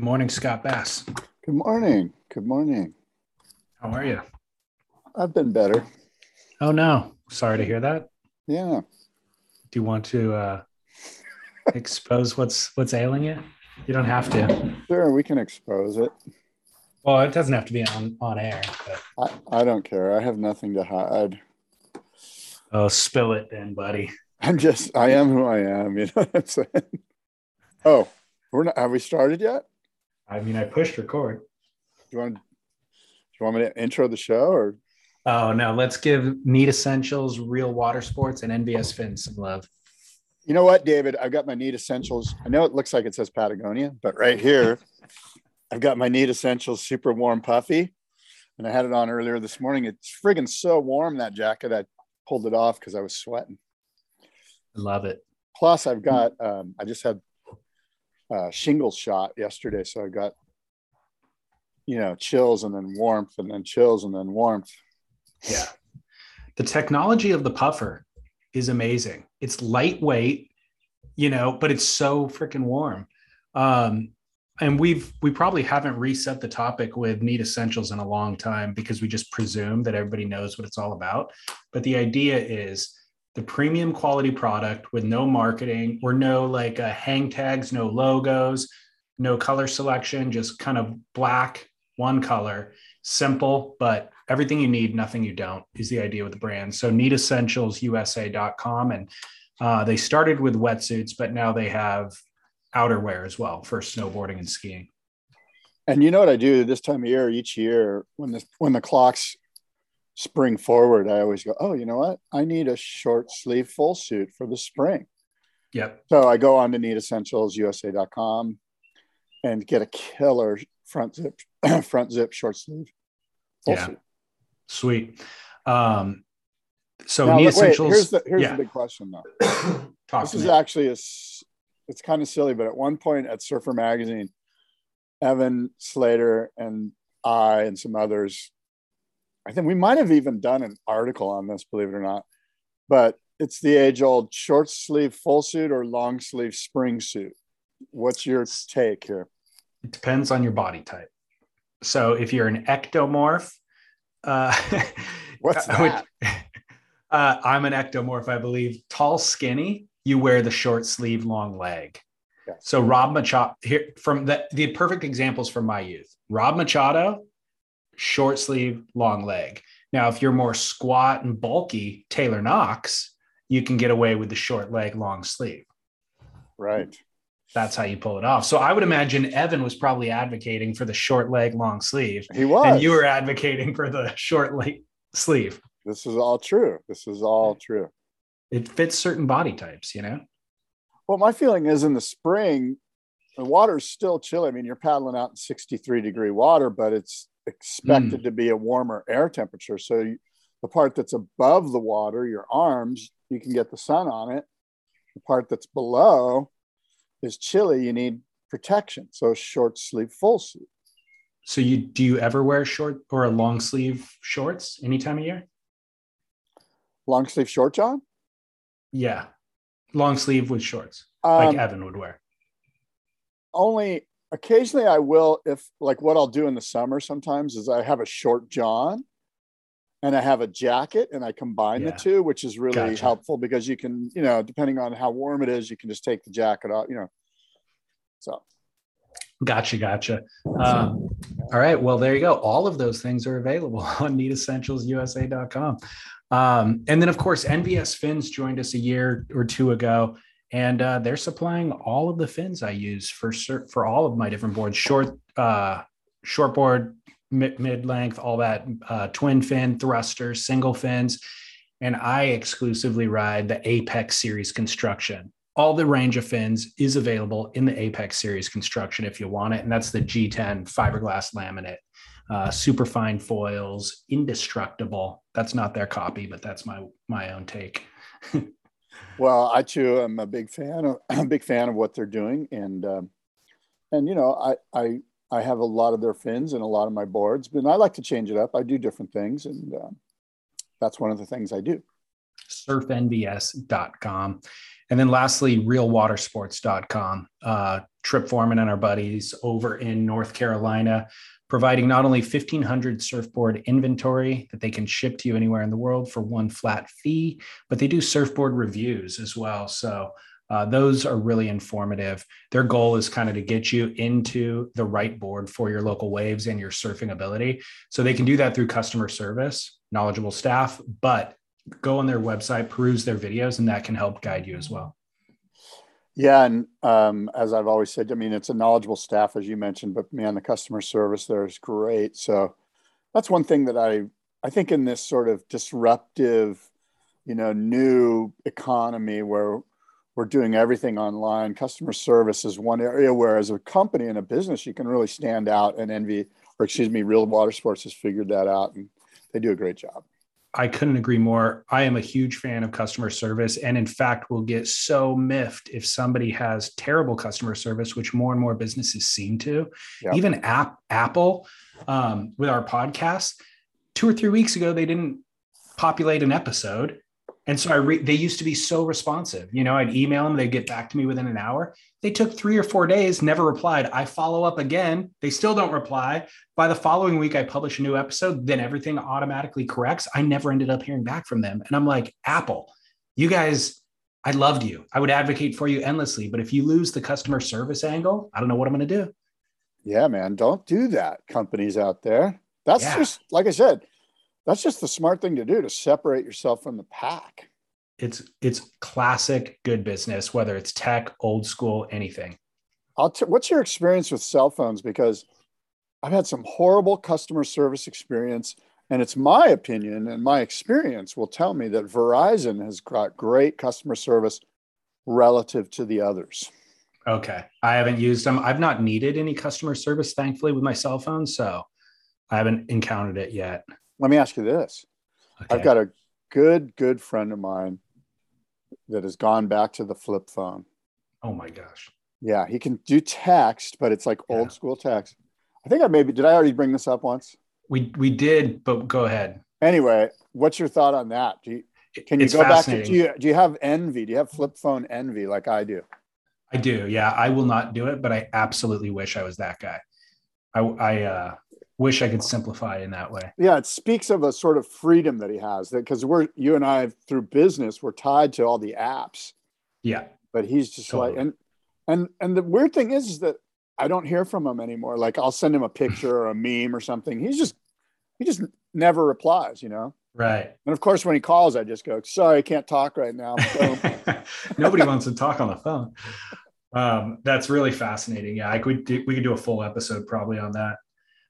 Good morning, Scott Bass. Good morning. Good morning. How are you? I've been better. Oh no, sorry to hear that. Yeah. Do you want to uh, expose what's what's ailing you? You don't have to. Sure, we can expose it. Well, it doesn't have to be on on air. But... I, I don't care. I have nothing to hide. Oh, spill it then, buddy. I'm just I am who I am, you know what I'm saying? Oh, we're not have we started yet? I mean, I pushed record. Do you want? Do you want me to intro the show or? Oh no! Let's give Neat Essentials, Real Water Sports, and NVS Fin some love. You know what, David? I've got my Neat Essentials. I know it looks like it says Patagonia, but right here, I've got my Neat Essentials Super Warm Puffy, and I had it on earlier this morning. It's friggin' so warm that jacket. I pulled it off because I was sweating. I love it. Plus, I've got. Um, I just had uh, shingles shot yesterday, so I got you know chills and then warmth and then chills and then warmth. Yeah, the technology of the puffer is amazing. It's lightweight, you know, but it's so freaking warm. Um, and we've we probably haven't reset the topic with neat essentials in a long time because we just presume that everybody knows what it's all about. But the idea is the premium quality product with no marketing or no like uh, hang tags, no logos, no color selection, just kind of black, one color, simple, but everything you need, nothing you don't is the idea with the brand. So neatessentialsusa.com. And uh, they started with wetsuits, but now they have outerwear as well for snowboarding and skiing. And you know what I do this time of year each year when the when the clocks spring forward, I always go, oh, you know what? I need a short sleeve full suit for the spring. Yep. So I go on to neatessentialsusa.com and get a killer front zip, front zip short sleeve full yeah. suit. Sweet. Um, so now, Neat wait, Essentials. Here's the here's yeah. the big question though. this is me. actually a it's kind of silly, but at one point at Surfer Magazine, Evan Slater and I and some others I think we might have even done an article on this, believe it or not. But it's the age old short sleeve full suit or long sleeve spring suit. What's your take here? It depends on your body type. So if you're an ectomorph, uh, what's that? uh, I'm an ectomorph, I believe. Tall, skinny, you wear the short sleeve, long leg. So Rob Machado here from the, the perfect examples from my youth. Rob Machado, short sleeve, long leg. Now, if you're more squat and bulky, Taylor Knox, you can get away with the short leg, long sleeve. Right. That's how you pull it off. So I would imagine Evan was probably advocating for the short leg, long sleeve. He was. And you were advocating for the short leg sleeve. This is all true. This is all true. It fits certain body types, you know? Well, my feeling is in the spring, the water's still chilly. I mean, you're paddling out in 63 degree water, but it's expected mm. to be a warmer air temperature. So you, the part that's above the water, your arms, you can get the sun on it. The part that's below is chilly. You need protection. So short sleeve full suit. So you do you ever wear short or a long sleeve shorts any time of year? Long sleeve short, John? Yeah. Long sleeve with shorts, um, like Evan would wear. Only occasionally I will if like what I'll do in the summer sometimes is I have a short john and I have a jacket and I combine yeah. the two, which is really gotcha. helpful because you can, you know, depending on how warm it is, you can just take the jacket off, you know. So Gotcha, gotcha. Um, all right. Well, there you go. All of those things are available on neatessentialsusa.com. Um, and then, of course, NVS Fins joined us a year or two ago, and uh, they're supplying all of the fins I use for for all of my different boards: short, uh, short board, mid, length, all that, uh, twin fin, thrusters, single fins, and I exclusively ride the Apex Series construction all the range of fins is available in the Apex series construction if you want it. And that's the G10 fiberglass laminate, uh, super fine foils, indestructible. That's not their copy, but that's my, my own take. well, I too am a big fan of, a big fan of what they're doing. And, um, and, you know, I, I, I have a lot of their fins and a lot of my boards, but I like to change it up. I do different things. And, um, that's one of the things I do. surfnvs.com. And then lastly, realwatersports.com. Uh, Trip Forman and our buddies over in North Carolina, providing not only 1,500 surfboard inventory that they can ship to you anywhere in the world for one flat fee, but they do surfboard reviews as well. So uh, those are really informative. Their goal is kind of to get you into the right board for your local waves and your surfing ability. So they can do that through customer service, knowledgeable staff, but go on their website, peruse their videos, and that can help guide you as well. Yeah, and um, as I've always said, I mean, it's a knowledgeable staff, as you mentioned, but man, the customer service there is great. So that's one thing that I I think in this sort of disruptive, you know, new economy where we're doing everything online, customer service is one area where, as a company and a business, you can really stand out and NVS, or excuse me, Real Water Sports has figured that out, and they do a great job. I couldn't agree more. I am a huge fan of customer service. And in fact, will get so miffed if somebody has terrible customer service, which more and more businesses seem to. Yep. Even app, Apple, um, with our podcast, two or three weeks ago, they didn't populate an episode. And so I re- they used to be so responsive. You know, I'd email them, they'd get back to me within an hour. They took three or four days, never replied. I follow up again. They still don't reply. By the following week, I publish a new episode. Then everything automatically corrects. I never ended up hearing back from them. And I'm like, Apple, you guys, I loved you. I would advocate for you endlessly. But if you lose the customer service angle, I don't know what I'm going to do. Yeah, man. Don't do that, companies out there. That's yeah. just, like I said, that's just the smart thing to do to separate yourself from the pack. It's it's classic good business, whether it's tech, old school, anything. I'll t- what's your experience with cell phones? Because I've had some horrible customer service experience, and it's my opinion and my experience will tell me that Verizon has got great customer service relative to the others. Okay, I haven't used them. I've not needed any customer service, thankfully, with my cell phone, so I haven't encountered it yet. Let me ask you this. Okay. I've got a good, good friend of mine that has gone back to the flip phone. Oh my gosh. Yeah, he can do text, but it's like yeah. old school text. I think I maybe did I already bring this up once? We we did, but go ahead. Anyway, what's your thought on that? Do you, can you it's go back to do you do you have envy? Do you have flip phone envy like I do? I do. Yeah, I will not do it, but I absolutely wish I was that guy. I I uh wish I could simplify in that way. Yeah, it speaks of a sort of freedom that he has. That because we're you and I through business, we're tied to all the apps. Yeah, but he's just totally. like and and and the weird thing is, is that I don't hear from him anymore. Like I'll send him a picture or a meme or something. He's just he just never replies. You know. Right. And of course, when he calls, I just go, "Sorry, I can't talk right now." Nobody wants to talk on the phone. Um, that's really fascinating. Yeah, I could do, we could do a full episode probably on that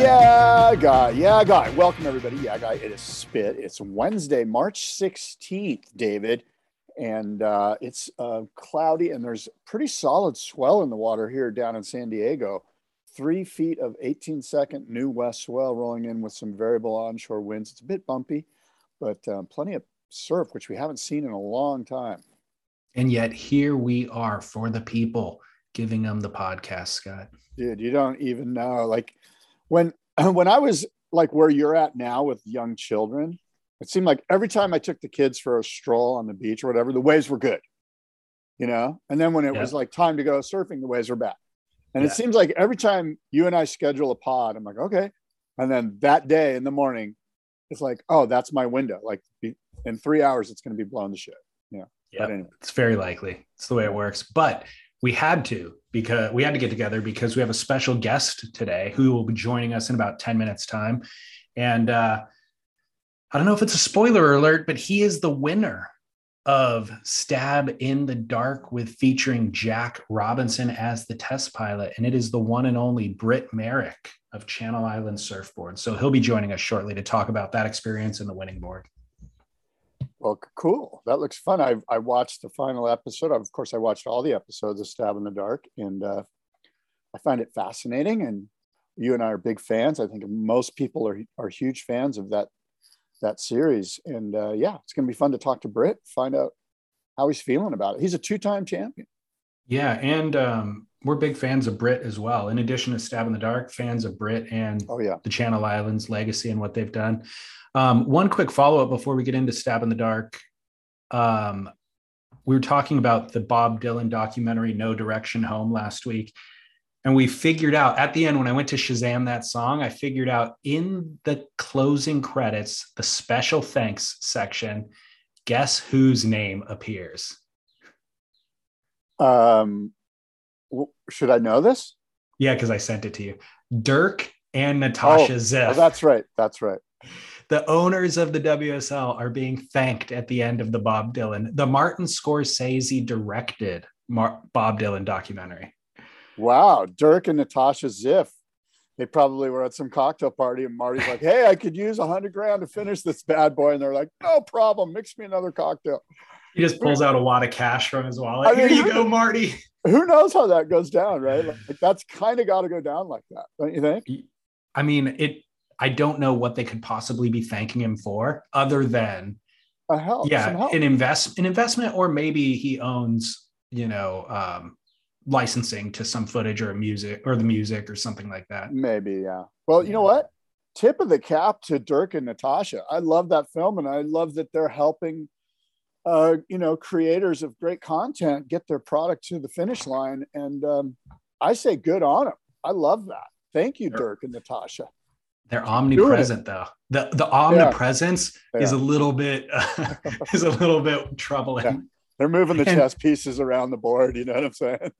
Yeah, guy. Yeah, guy. Welcome, everybody. Yeah, guy. It is Spit. It's Wednesday, March 16th, David. And uh, it's uh, cloudy, and there's pretty solid swell in the water here down in San Diego. three feet of 18 second new west swell rolling in with some variable onshore winds. It's a bit bumpy, but um, plenty of surf, which we haven't seen in a long time. And yet here we are for the people giving them the podcast, Scott. Dude, you don't even know. Like when when I was like where you're at now with young children, it seemed like every time I took the kids for a stroll on the beach or whatever, the waves were good. You know? And then when it was like time to go surfing, the waves were bad. And yeah. it seems like every time you and I schedule a pod, I'm like, okay. And then that day in the morning, it's like, oh, that's my window. Like in three hours, it's going to be blown to shit. Yeah. Yeah. Anyway. It's very likely. It's the way it works. But we had to because we had to get together because we have a special guest today who will be joining us in about 10 minutes time. And uh, I don't know if it's a spoiler alert, but he is the winner of Stab in the Dark with featuring Jack Robinson as the test pilot. And it is the one and only Britt Merrick of Channel Island Surfboard. So he'll be joining us shortly to talk about that experience and the winning board. Well, cool. That looks fun. I, I watched the final episode. Of course, I watched all the episodes of Stab in the Dark, and uh, I find it fascinating. And you and I are big fans. I think most people are, are huge fans of that that series. And uh, yeah, it's going to be fun to talk to Britt, find out how he's feeling about it. He's a two-time champion. Yeah, and um, we're big fans of Britt as well. In addition to Stab in the Dark, fans of Britt and oh yeah, the Channel Islands legacy and what they've done. Um, one quick follow up before we get into Stab in the Dark. Um, we were talking about the Bob Dylan documentary No Direction Home last week, and we figured out at the end when I went to Shazam that song, I figured out in the closing credits, the special thanks section, guess whose name appears? Um, should I know this? Yeah, because I sent it to you. Dirk and Natasha oh, Ziff. Oh, that's right. That's right. The owners of the WSL are being thanked at the end of the Bob Dylan, the Martin Scorsese directed Mar- Bob Dylan documentary. Wow, Dirk and Natasha Ziff. They probably were at some cocktail party, and Marty's like, "Hey, I could use a hundred grand to finish this bad boy," and they're like, "No problem, mix me another cocktail." He just pulls out a wad of cash from his wallet. I mean, Here you go, Marty. Who knows how that goes down, right? Like that's kind of got to go down like that, don't you think? I mean, it. I don't know what they could possibly be thanking him for, other than a help. Yeah, help. an invest, an investment, or maybe he owns, you know, um, licensing to some footage or music or the music or something like that. Maybe, yeah. Well, you know what? Tip of the cap to Dirk and Natasha. I love that film and I love that they're helping uh, you know, creators of great content get their product to the finish line. And um, I say good on them. I love that. Thank you, Dirk and Natasha. They're omnipresent though. The the omnipresence yeah. is a little bit uh, is a little bit troubling. Yeah. They're moving the and, chess pieces around the board. You know what I'm saying?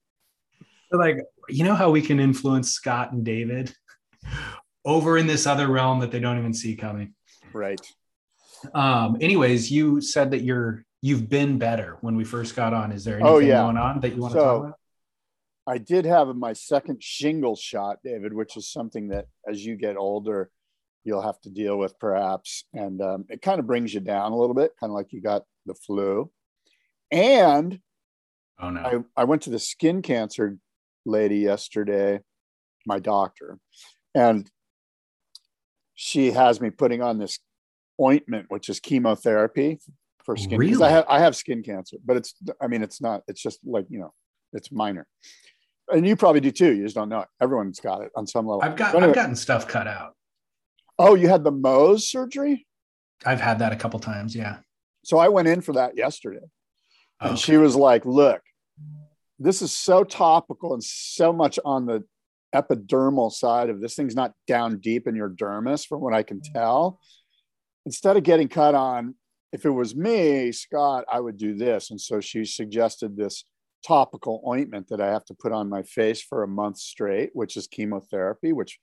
like you know how we can influence Scott and David over in this other realm that they don't even see coming. Right. Um, anyways, you said that you're you've been better when we first got on. Is there anything oh, yeah. going on that you want so, to talk about? I did have my second shingle shot, David, which is something that as you get older, you'll have to deal with perhaps. And um, it kind of brings you down a little bit, kind of like you got the flu. And oh, no. I, I went to the skin cancer lady yesterday, my doctor, and she has me putting on this ointment, which is chemotherapy for skin. Really? I have I have skin cancer, but it's I mean it's not. It's just like you know, it's minor. And you probably do too. You just don't know it. Everyone's got it on some level. I've got anyway, I've gotten stuff cut out. Oh, you had the Mohs surgery? I've had that a couple times. Yeah. So I went in for that yesterday, and oh, okay. she was like, "Look, this is so topical and so much on the epidermal side of this thing's not down deep in your dermis from what i can tell instead of getting cut on if it was me scott i would do this and so she suggested this topical ointment that i have to put on my face for a month straight which is chemotherapy which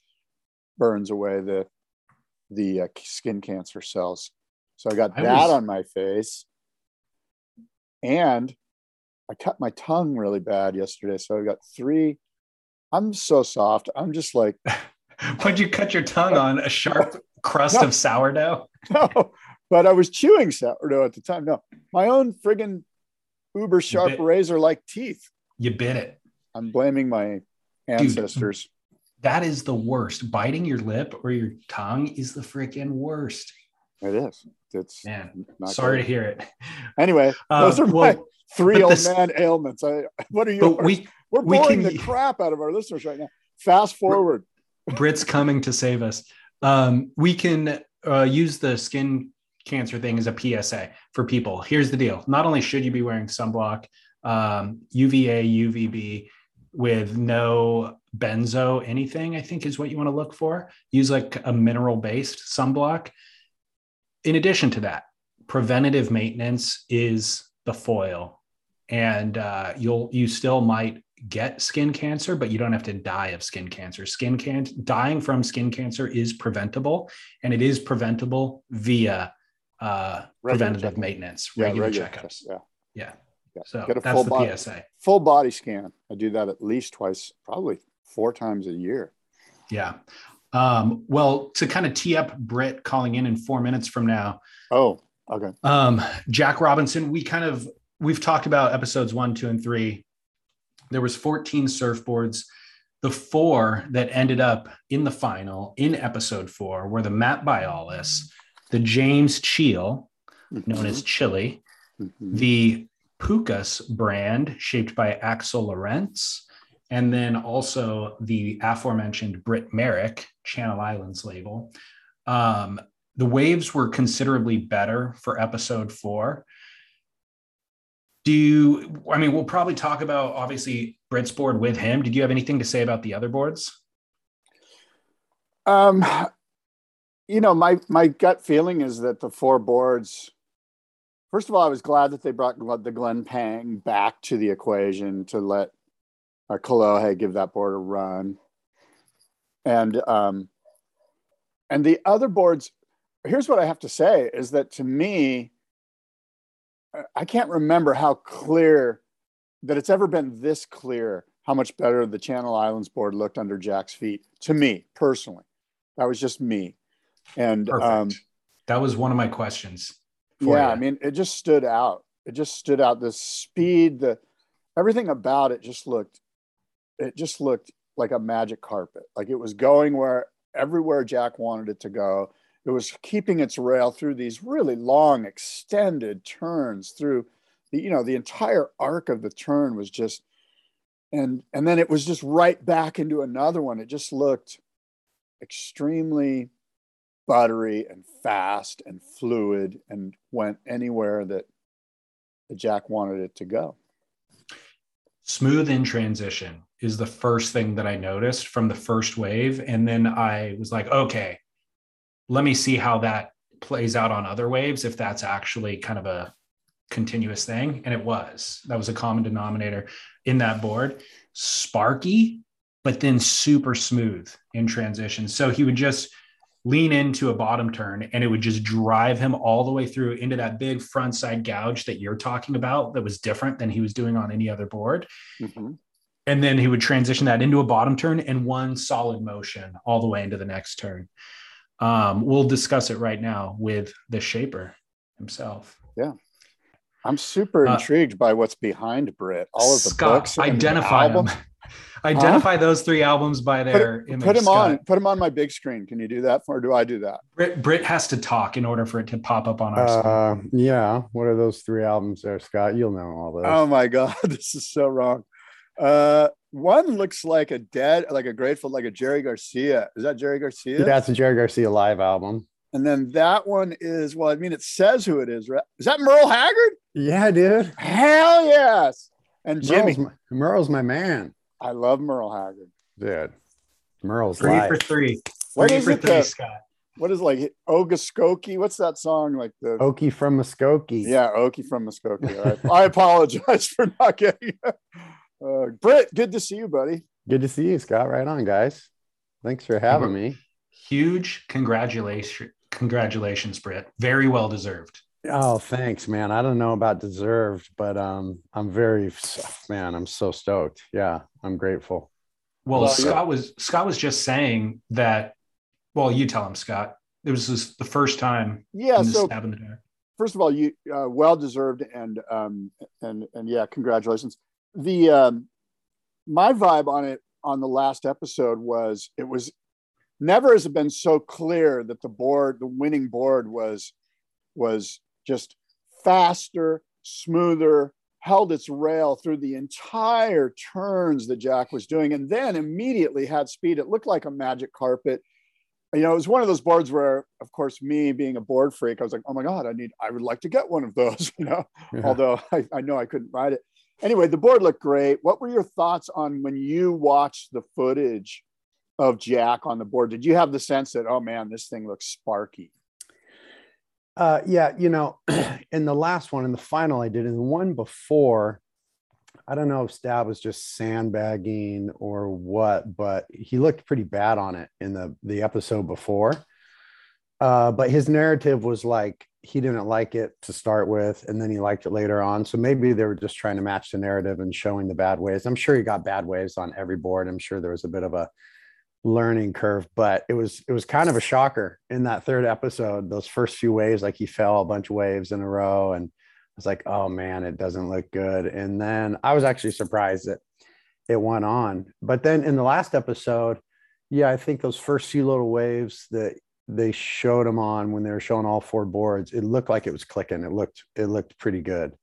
burns away the the uh, skin cancer cells so i got I that was... on my face and I cut my tongue really bad yesterday. So I got three. I'm so soft. I'm just like. What'd you cut your tongue on? A sharp crust no, of sourdough? No, but I was chewing sourdough at the time. No, my own friggin' uber sharp razor like teeth. You bit it. I'm blaming my ancestors. Dude, That is the worst. Biting your lip or your tongue is the freaking worst. It is. It's man. Sorry good. to hear it. Anyway, uh, those are well, my three old this, man ailments. I, what are you? We, We're boring we can, the crap out of our listeners right now. Fast forward. Britt's coming to save us. Um, we can uh, use the skin cancer thing is a PSA for people. Here's the deal: not only should you be wearing sunblock, um, UVA, UVB with no benzo anything, I think is what you want to look for. Use like a mineral based sunblock. In addition to that, preventative maintenance is the foil, and uh, you'll you still might get skin cancer, but you don't have to die of skin cancer. Skin cancer, dying from skin cancer is preventable, and it is preventable via uh, preventative maintenance, regular, yeah, regular checkups. Yeah. yeah. yeah. So Get a that's full the body, PSA. Full body scan. I do that at least twice, probably four times a year. Yeah. Um, well, to kind of tee up Britt calling in in four minutes from now. Oh, okay. Um, Jack Robinson, we kind of we've talked about episodes one, two, and three there was 14 surfboards. The four that ended up in the final in episode four were the Matt Biolos, the James Cheal, known as Chili, mm-hmm. the Pukas brand shaped by Axel Lorentz, and then also the aforementioned Britt Merrick Channel Islands label. Um, the waves were considerably better for episode four do you i mean we'll probably talk about obviously Britt's board with him did you have anything to say about the other boards um you know my my gut feeling is that the four boards first of all i was glad that they brought the glenn pang back to the equation to let uh, Kolohe give that board a run and um and the other boards here's what i have to say is that to me I can't remember how clear that it's ever been this clear how much better the Channel Islands board looked under Jack's feet to me personally. That was just me. And um, that was one of my questions. Yeah, you. I mean, it just stood out. It just stood out. The speed, the everything about it just looked, it just looked like a magic carpet. Like it was going where everywhere Jack wanted it to go it was keeping its rail through these really long extended turns through the you know the entire arc of the turn was just and and then it was just right back into another one it just looked extremely buttery and fast and fluid and went anywhere that the jack wanted it to go. Smooth in transition is the first thing that i noticed from the first wave. And then i was like okay let me see how that plays out on other waves if that's actually kind of a continuous thing. And it was that was a common denominator in that board. Sparky but then super smooth in transition. So he would just lean into a bottom turn and it would just drive him all the way through into that big front side gouge that you're talking about that was different than he was doing on any other board mm-hmm. and then he would transition that into a bottom turn and one solid motion all the way into the next turn um, we'll discuss it right now with the shaper himself. Yeah. I'm super uh, intrigued by what's behind Britt. All of the Scott, books, identify them. identify huh? those three albums by their put, image. Put them Scott. on. Put them on my big screen. Can you do that, or do I do that? Britt, Britt has to talk in order for it to pop up on our. Uh, yeah. What are those three albums there, Scott? You'll know all those. Oh my god, this is so wrong. Uh, one looks like a dead, like a grateful, like a Jerry Garcia. Is that Jerry Garcia? That's a Jerry Garcia live album. And then that one is, well, I mean, it says who it is, right? Is that Merle Haggard? Yeah, dude. Hell yes. And Jimmy. Merle's my, Merle's my man. I love Merle Haggard. Dude. Merle's three live. for three. What three is it? Three, Scott. What is like Ogaskokie? What's that song? Like the Okie from Muskogee. Yeah, Okie from Muskogee. Right. I apologize for not getting it. Uh, Britt, good to see you, buddy. Good to see you, Scott. Right on, guys. Thanks for having me. Huge congratulations, congratulations, Britt. Very well deserved. Oh, thanks, man. I don't know about deserved, but um, I'm very man. I'm so stoked. Yeah, I'm grateful. Well, well Scott yeah. was Scott was just saying that. Well, you tell him, Scott. It was this, the first time. Yeah. So first of all, you uh, well deserved, and um, and and yeah, congratulations the um, my vibe on it on the last episode was it was never has it been so clear that the board, the winning board was was just faster, smoother, held its rail through the entire turns that Jack was doing, and then immediately had speed. It looked like a magic carpet. You know, it was one of those boards where, of course, me being a board freak, I was like, "Oh my god, I need, I would like to get one of those." You know, yeah. although I, I know I couldn't ride it. Anyway, the board looked great. What were your thoughts on when you watched the footage of Jack on the board? Did you have the sense that, oh man, this thing looks sparky? Uh, yeah, you know, in the last one, in the final I did, in the one before, I don't know if Stab was just sandbagging or what, but he looked pretty bad on it in the the episode before. Uh, but his narrative was like he didn't like it to start with, and then he liked it later on. So maybe they were just trying to match the narrative and showing the bad ways. I'm sure he got bad waves on every board. I'm sure there was a bit of a learning curve, but it was it was kind of a shocker in that third episode. Those first few waves, like he fell a bunch of waves in a row, and I was like, oh man, it doesn't look good. And then I was actually surprised that it went on. But then in the last episode, yeah, I think those first few little waves that they showed him on when they were showing all four boards, it looked like it was clicking. It looked it looked pretty good.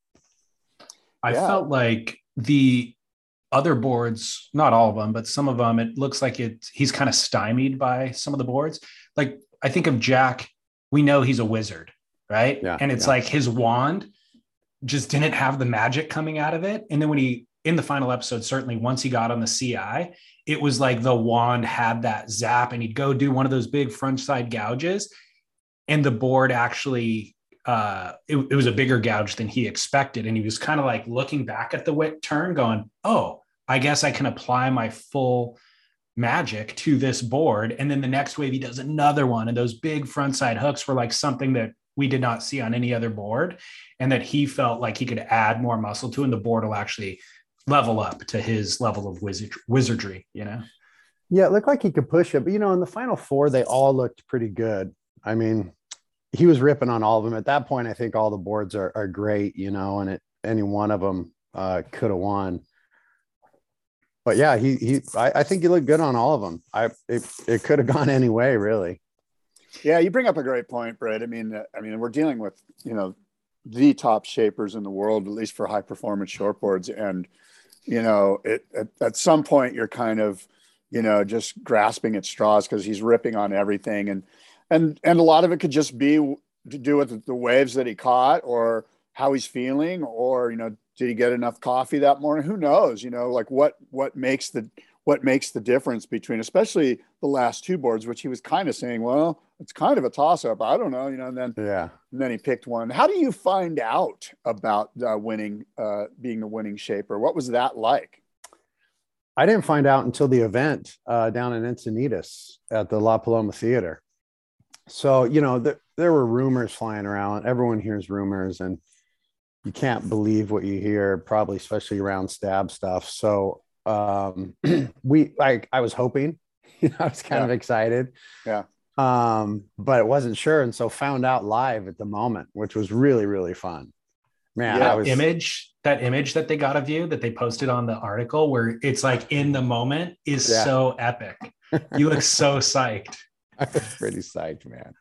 I yeah. felt like the other boards, not all of them, but some of them, it looks like it he's kind of stymied by some of the boards. Like I think of Jack, we know he's a wizard, right? Yeah, and it's yeah. like his wand just didn't have the magic coming out of it. And then when he in the final episode, certainly once he got on the CI, it was like the wand had that zap and he'd go do one of those big front side gouges and the board actually uh it, it was a bigger gouge than he expected and he was kind of like looking back at the wit turn going oh I guess I can apply my full magic to this board. And then the next wave, he does another one. And those big frontside hooks were like something that we did not see on any other board. And that he felt like he could add more muscle to, and the board will actually level up to his level of wizard- wizardry, you know? Yeah, it looked like he could push it. But, you know, in the final four, they all looked pretty good. I mean, he was ripping on all of them. At that point, I think all the boards are, are great, you know, and it, any one of them uh, could have won but yeah, he he I, I, think he looked good on all of them. I it, it could have gone any way, really. Yeah, you bring up a great point, Britt. I mean, I mean, we're dealing with you know the top shapers in the world, at least for high performance shortboards, and you know, it at, at some point you're kind of you know just grasping at straws because he's ripping on everything, and and and a lot of it could just be to do with the waves that he caught or how he's feeling, or you know, did he get enough coffee that morning? Who knows? You know like what what makes the what makes the difference between especially the last two boards which he was kind of saying well it's kind of a toss up i don't know you know and then yeah. and then he picked one. How do you find out about uh, winning uh, being the winning shaper? What was that like? I didn't find out until the event uh, down in encinitas at the la paloma theater. So you know th- there were rumors flying around. Everyone hears rumors and you can't believe what you hear, probably especially around stab stuff. So um, we I I was hoping, you know, I was kind yeah. of excited. Yeah. Um, but it wasn't sure. And so found out live at the moment, which was really, really fun. Man, yeah, was... image, that image that they got of you that they posted on the article where it's like in the moment is yeah. so epic. You look so psyched. I was pretty psyched, man.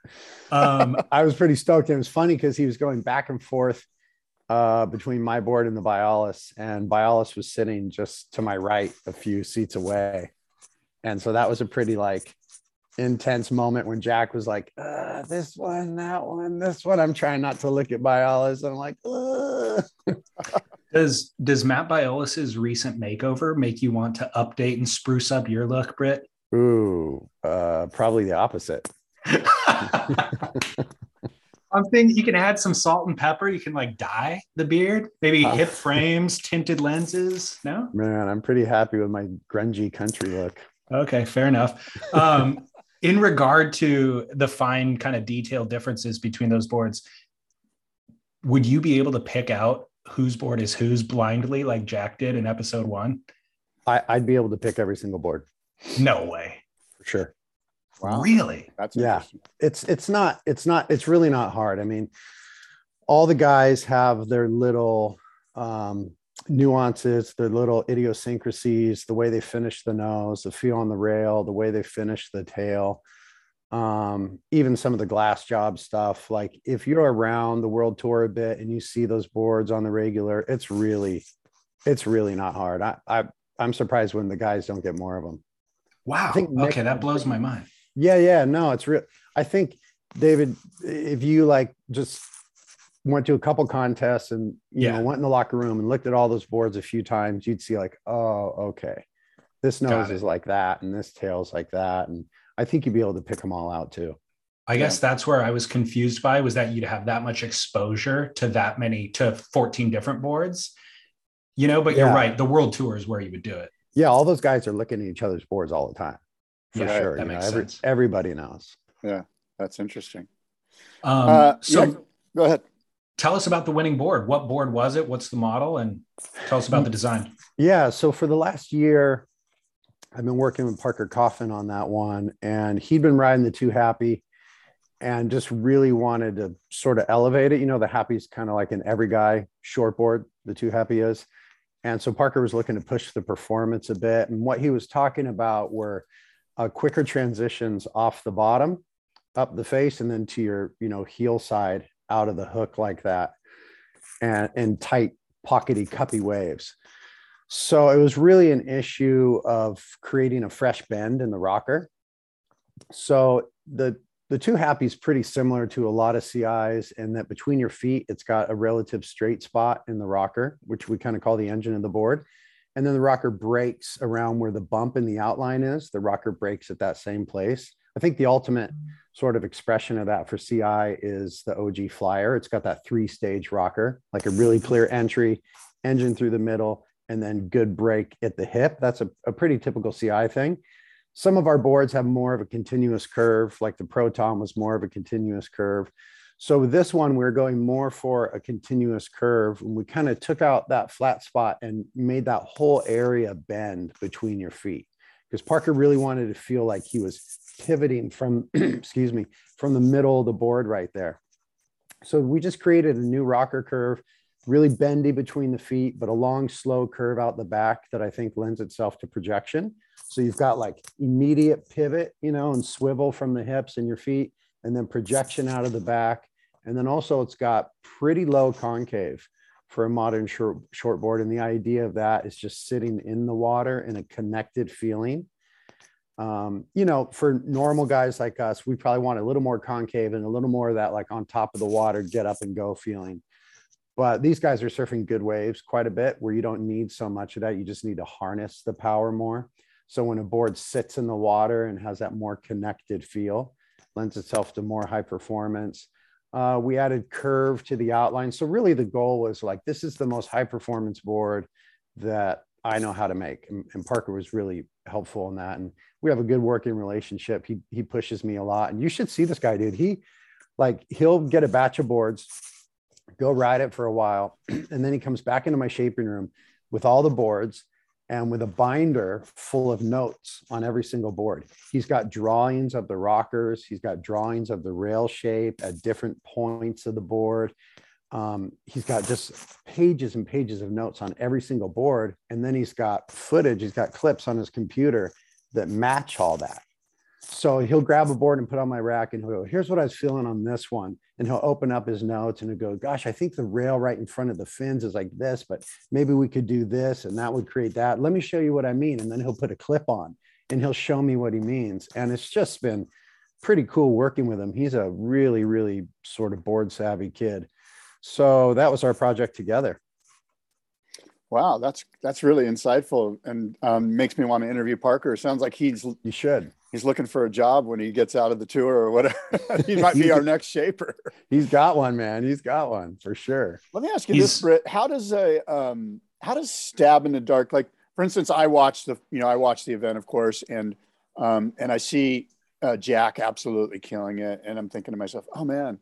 Um, I was pretty stoked. It was funny because he was going back and forth uh, between my board and the Biolos, and Biolos was sitting just to my right, a few seats away, and so that was a pretty like intense moment when Jack was like, uh, "This one, that one, this one." I'm trying not to look at Biolos. I'm like, does does Matt Biolos's recent makeover make you want to update and spruce up your look, Britt? Ooh, uh, probably the opposite. I'm thinking you can add some salt and pepper. You can like dye the beard, maybe uh, hip frames, tinted lenses. No, man, I'm pretty happy with my grungy country look. Okay, fair enough. Um, in regard to the fine kind of detailed differences between those boards, would you be able to pick out whose board is whose blindly, like Jack did in episode one? I, I'd be able to pick every single board. No way. For sure. Wow. Really? That's yeah. It's it's not it's not it's really not hard. I mean, all the guys have their little um nuances, the little idiosyncrasies, the way they finish the nose, the feel on the rail, the way they finish the tail, um, even some of the glass job stuff. Like if you're around the world tour a bit and you see those boards on the regular, it's really, it's really not hard. I, I I'm surprised when the guys don't get more of them. Wow. I think Nick, okay, that blows my mind. Yeah, yeah, no, it's real. I think David, if you like just went to a couple contests and you yeah. know went in the locker room and looked at all those boards a few times, you'd see like, oh, okay, this nose is like that and this tail's like that, and I think you'd be able to pick them all out too. I guess that's where I was confused by was that you'd have that much exposure to that many to 14 different boards, you know. But you're right, the world tour is where you would do it. Yeah, all those guys are looking at each other's boards all the time, for yeah, sure. That makes know, every, sense. Everybody knows. Yeah, that's interesting. Um, uh, so yeah, go ahead tell us about the winning board. What board was it? What's the model? And tell us about the design. Yeah. So for the last year, I've been working with Parker Coffin on that one, and he'd been riding the Two Happy and just really wanted to sort of elevate it. You know, the Happy's kind of like an every guy short board, the Two Happy is. And so Parker was looking to push the performance a bit. And what he was talking about were uh, quicker transitions off the bottom, up the face, and then to your, you know, heel side out of the hook like that and, and tight pockety cuppy waves. So it was really an issue of creating a fresh bend in the rocker. So the the two happy is pretty similar to a lot of CIs in that between your feet, it's got a relative straight spot in the rocker, which we kind of call the engine of the board. And then the rocker breaks around where the bump in the outline is. The rocker breaks at that same place. I think the ultimate sort of expression of that for CI is the OG Flyer. It's got that three stage rocker, like a really clear entry, engine through the middle, and then good break at the hip. That's a, a pretty typical CI thing. Some of our boards have more of a continuous curve, like the Proton was more of a continuous curve. So with this one, we're going more for a continuous curve. And we kind of took out that flat spot and made that whole area bend between your feet. Because Parker really wanted to feel like he was pivoting from, excuse me, from the middle of the board right there. So we just created a new rocker curve, really bendy between the feet, but a long, slow curve out the back that I think lends itself to projection. So you've got like immediate pivot, you know, and swivel from the hips and your feet, and then projection out of the back. And then also it's got pretty low concave for a modern short, board. And the idea of that is just sitting in the water in a connected feeling um, you know, for normal guys like us, we probably want a little more concave and a little more of that, like on top of the water, get up and go feeling. But these guys are surfing good waves quite a bit where you don't need so much of that. You just need to harness the power more. So when a board sits in the water and has that more connected feel, lends itself to more high performance. Uh, we added curve to the outline. So really the goal was like, this is the most high performance board that I know how to make. And, and, Parker was really helpful in that. And we have a good working relationship. He he pushes me a lot. And you should see this guy, dude. He like he'll get a batch of boards, go ride it for a while, and then he comes back into my shaping room with all the boards and with a binder full of notes on every single board. He's got drawings of the rockers, he's got drawings of the rail shape at different points of the board um, he's got just pages and pages of notes on every single board. And then he's got footage, he's got clips on his computer that match all that. So he'll grab a board and put on my rack and he'll go, here's what I was feeling on this one. And he'll open up his notes and he'll go, gosh, I think the rail right in front of the fins is like this, but maybe we could do this and that would create that. Let me show you what I mean. And then he'll put a clip on and he'll show me what he means. And it's just been pretty cool working with him. He's a really, really sort of board savvy kid. So that was our project together. Wow, that's that's really insightful and um, makes me want to interview Parker. Sounds like he's you should. He's looking for a job when he gets out of the tour or whatever. he might be our next shaper. He's got one, man. He's got one for sure. Let me ask you he's... this, Britt. How does a um, how does stab in the dark? Like, for instance, I watched the you know I watched the event, of course, and um, and I see uh, Jack absolutely killing it, and I'm thinking to myself, oh man,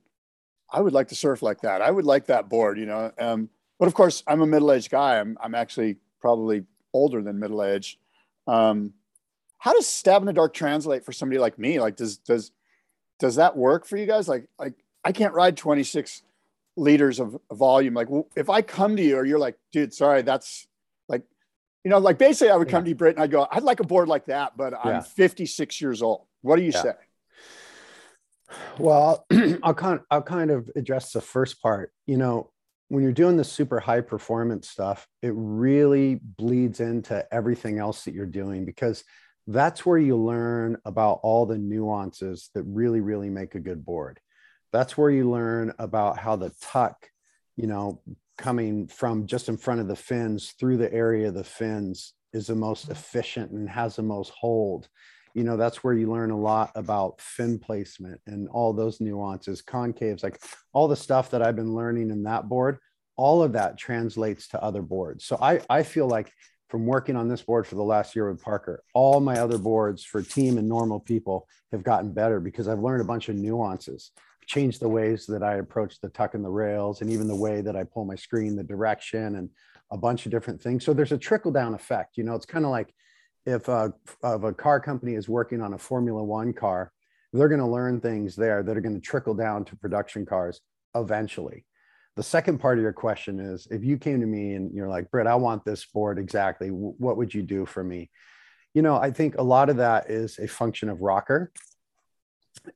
I would like to surf like that. I would like that board, you know. Um, but of course, I'm a middle-aged guy. I'm I'm actually probably older than middle-aged. Um, how does stab in the dark translate for somebody like me? Like, does does does that work for you guys? Like, like I can't ride 26 liters of volume. Like if I come to you or you're like, dude, sorry, that's like, you know, like basically I would come yeah. to you, Britt, and I'd go, I'd like a board like that, but I'm 56 years old. What do you yeah. say? Well, I'll kind I'll kind of address the first part. You know, when you're doing the super high performance stuff, it really bleeds into everything else that you're doing because that's where you learn about all the nuances that really really make a good board. That's where you learn about how the tuck, you know, coming from just in front of the fins through the area of the fins is the most mm-hmm. efficient and has the most hold. You know that's where you learn a lot about fin placement and all those nuances concaves like all the stuff that i've been learning in that board all of that translates to other boards. So i i feel like from working on this board for the last year with parker. All my other boards for team and normal people have gotten better because i've learned a bunch of nuances. Changed the ways that i approach the tuck and the rails and even the way that i pull my screen the direction and a bunch of different things. So there's a trickle down effect you know it's kind of like if a, if a car company is working on a Formula One car, they're going to learn things there that are going to trickle down to production cars eventually. The second part of your question is if you came to me and you're like, Britt, I want this board exactly, what would you do for me? You know, I think a lot of that is a function of rocker.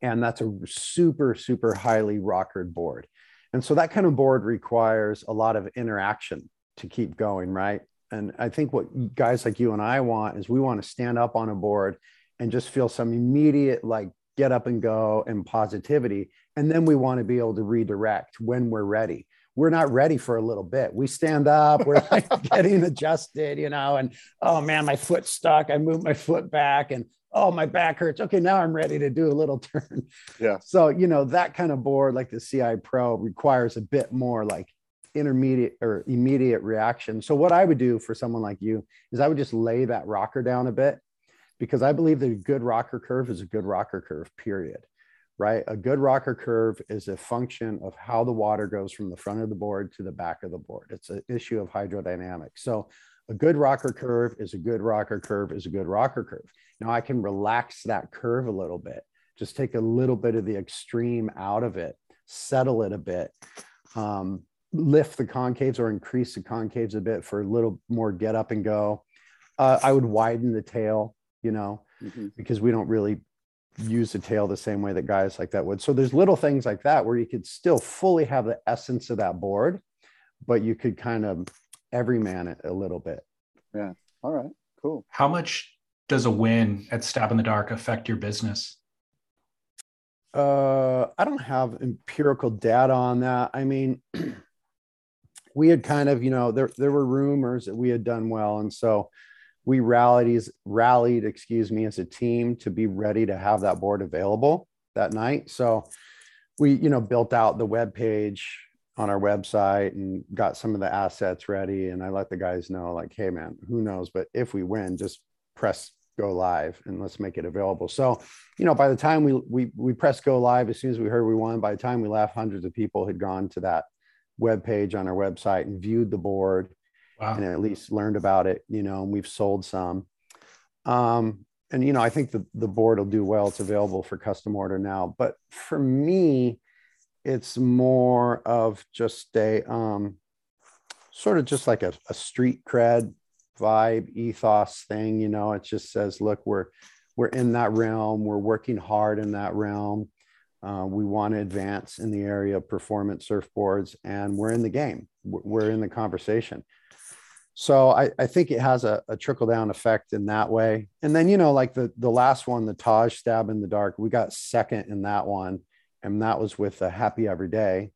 And that's a super, super highly rockered board. And so that kind of board requires a lot of interaction to keep going, right? And I think what guys like you and I want is we want to stand up on a board and just feel some immediate like get up and go and positivity. And then we want to be able to redirect when we're ready. We're not ready for a little bit. We stand up, we're like getting adjusted, you know, and oh man, my foot stuck. I move my foot back and oh, my back hurts. Okay, now I'm ready to do a little turn. Yeah. So, you know, that kind of board like the CI Pro requires a bit more like intermediate or immediate reaction. So what I would do for someone like you is I would just lay that rocker down a bit because I believe that a good rocker curve is a good rocker curve, period. Right? A good rocker curve is a function of how the water goes from the front of the board to the back of the board. It's an issue of hydrodynamics. So a good rocker curve is a good rocker curve is a good rocker curve. Now I can relax that curve a little bit, just take a little bit of the extreme out of it, settle it a bit. Um, lift the concaves or increase the concaves a bit for a little more get up and go. Uh, I would widen the tail, you know, mm-hmm. because we don't really use the tail the same way that guys like that would. So there's little things like that where you could still fully have the essence of that board, but you could kind of everyman it a little bit. Yeah. All right. Cool. How much does a win at Stab in the Dark affect your business? Uh, I don't have empirical data on that. I mean, we had kind of, you know, there there were rumors that we had done well, and so we rallied rallied, excuse me, as a team to be ready to have that board available that night. So we, you know, built out the web page on our website and got some of the assets ready. And I let the guys know, like, hey man, who knows? But if we win, just press go live and let's make it available. So, you know, by the time we we we pressed go live, as soon as we heard we won, by the time we left, hundreds of people had gone to that web page on our website and viewed the board wow. and at least learned about it you know and we've sold some um, and you know i think the, the board will do well it's available for custom order now but for me it's more of just a um, sort of just like a, a street cred vibe ethos thing you know it just says look we're we're in that realm we're working hard in that realm uh, we want to advance in the area of performance surfboards, and we're in the game. We're in the conversation. So I, I think it has a, a, trickle down effect in that way. And then you know, like the the last one, the Taj Stab in the Dark, we got second in that one, and that was with a Happy Every Day,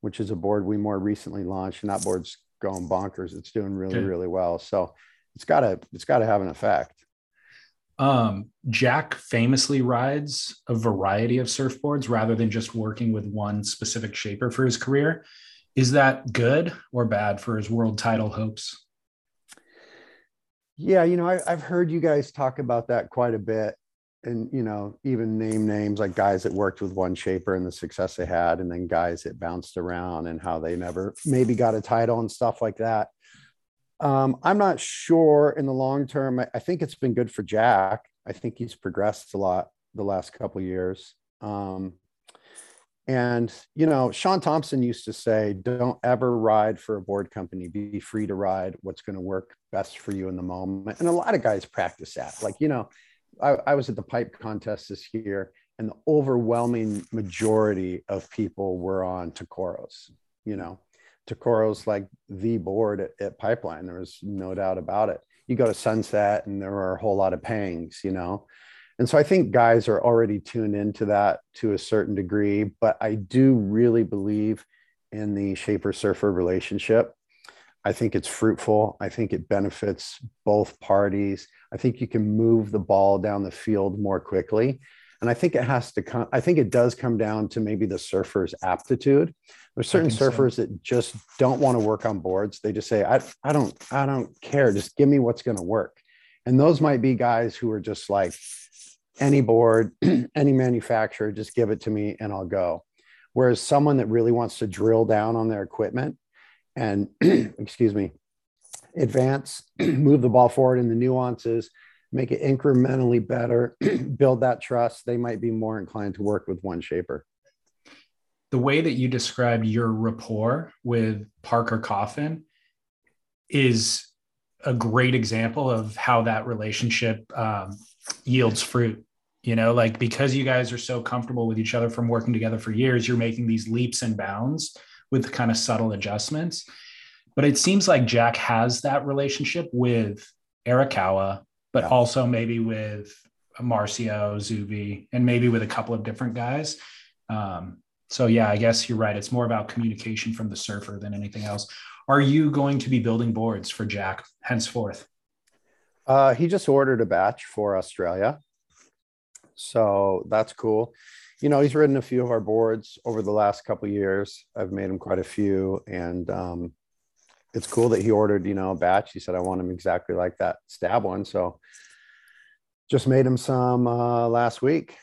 which is a board we more recently launched, and that board's going bonkers. It's doing really really well. So it's got to it's got to have an effect. Um, Jack famously rides a variety of surfboards rather than just working with one specific shaper for his career. Is that good or bad for his world title hopes? Yeah, you know, I, have heard you guys talk about that quite a bit, and you know, even name names like guys that worked with one shaper and the success they had, and then guys that bounced around and how they never maybe got a title and stuff like that. Um, I'm not sure in the long term. I, I, think it's been good for Jack. I think he's progressed a lot the last couple years. Um, And, you know, Shaun Tomson used to say, don't ever ride for a board company. Be free to ride what's going to work best for you in the moment. And a lot of guys practice that. Like, you know, I, I was at the pipe contest this year, and the overwhelming majority of people were on Tokoros, you know. Tokoro's like the board at, at, Pipeline. There was no doubt about it. You go to Sunset, and there are a whole lot of pangs, you know. And so I think guys are already tuned into that to a certain degree, but I do really believe in the shaper surfer relationship. I think it's fruitful. I think it benefits both parties. I think you can move the ball down the field more quickly. And I think it has to come, I think it does come down to maybe the surfer's aptitude. There's certain surfers so. that just don't want to work on boards. They just say, I, I don't, I don't care. Just give me what's going to work. And those might be guys who are just like, any board, any manufacturer, just give it to me and I'll go. Whereas someone that really wants to drill down on their equipment and, excuse me, advance, move the ball forward in the nuances, make it incrementally better, build that trust, they might be more inclined to work with one shaper. The way that you described your rapport with Parker Coffin is a great example of how that relationship um, yields fruit you know like because you guys are so comfortable with each other from working together for years you're making these leaps and bounds with kind of subtle adjustments. But it seems like jack has that relationship with arakawa but also maybe with marcio zouvi and maybe with a couple of different guys. Um, so yeah i guess you're right. It's more about communication from the surfer than anything else. Are you going to be building boards for jack henceforth uh, he just ordered a batch for Australia. So that's cool. You know, he's ridden a few of our boards over the last couple years. I've made him quite a few. And um, it's cool that he ordered, you know, a batch. He said, I want him exactly like that stab one. So just made him some uh, last week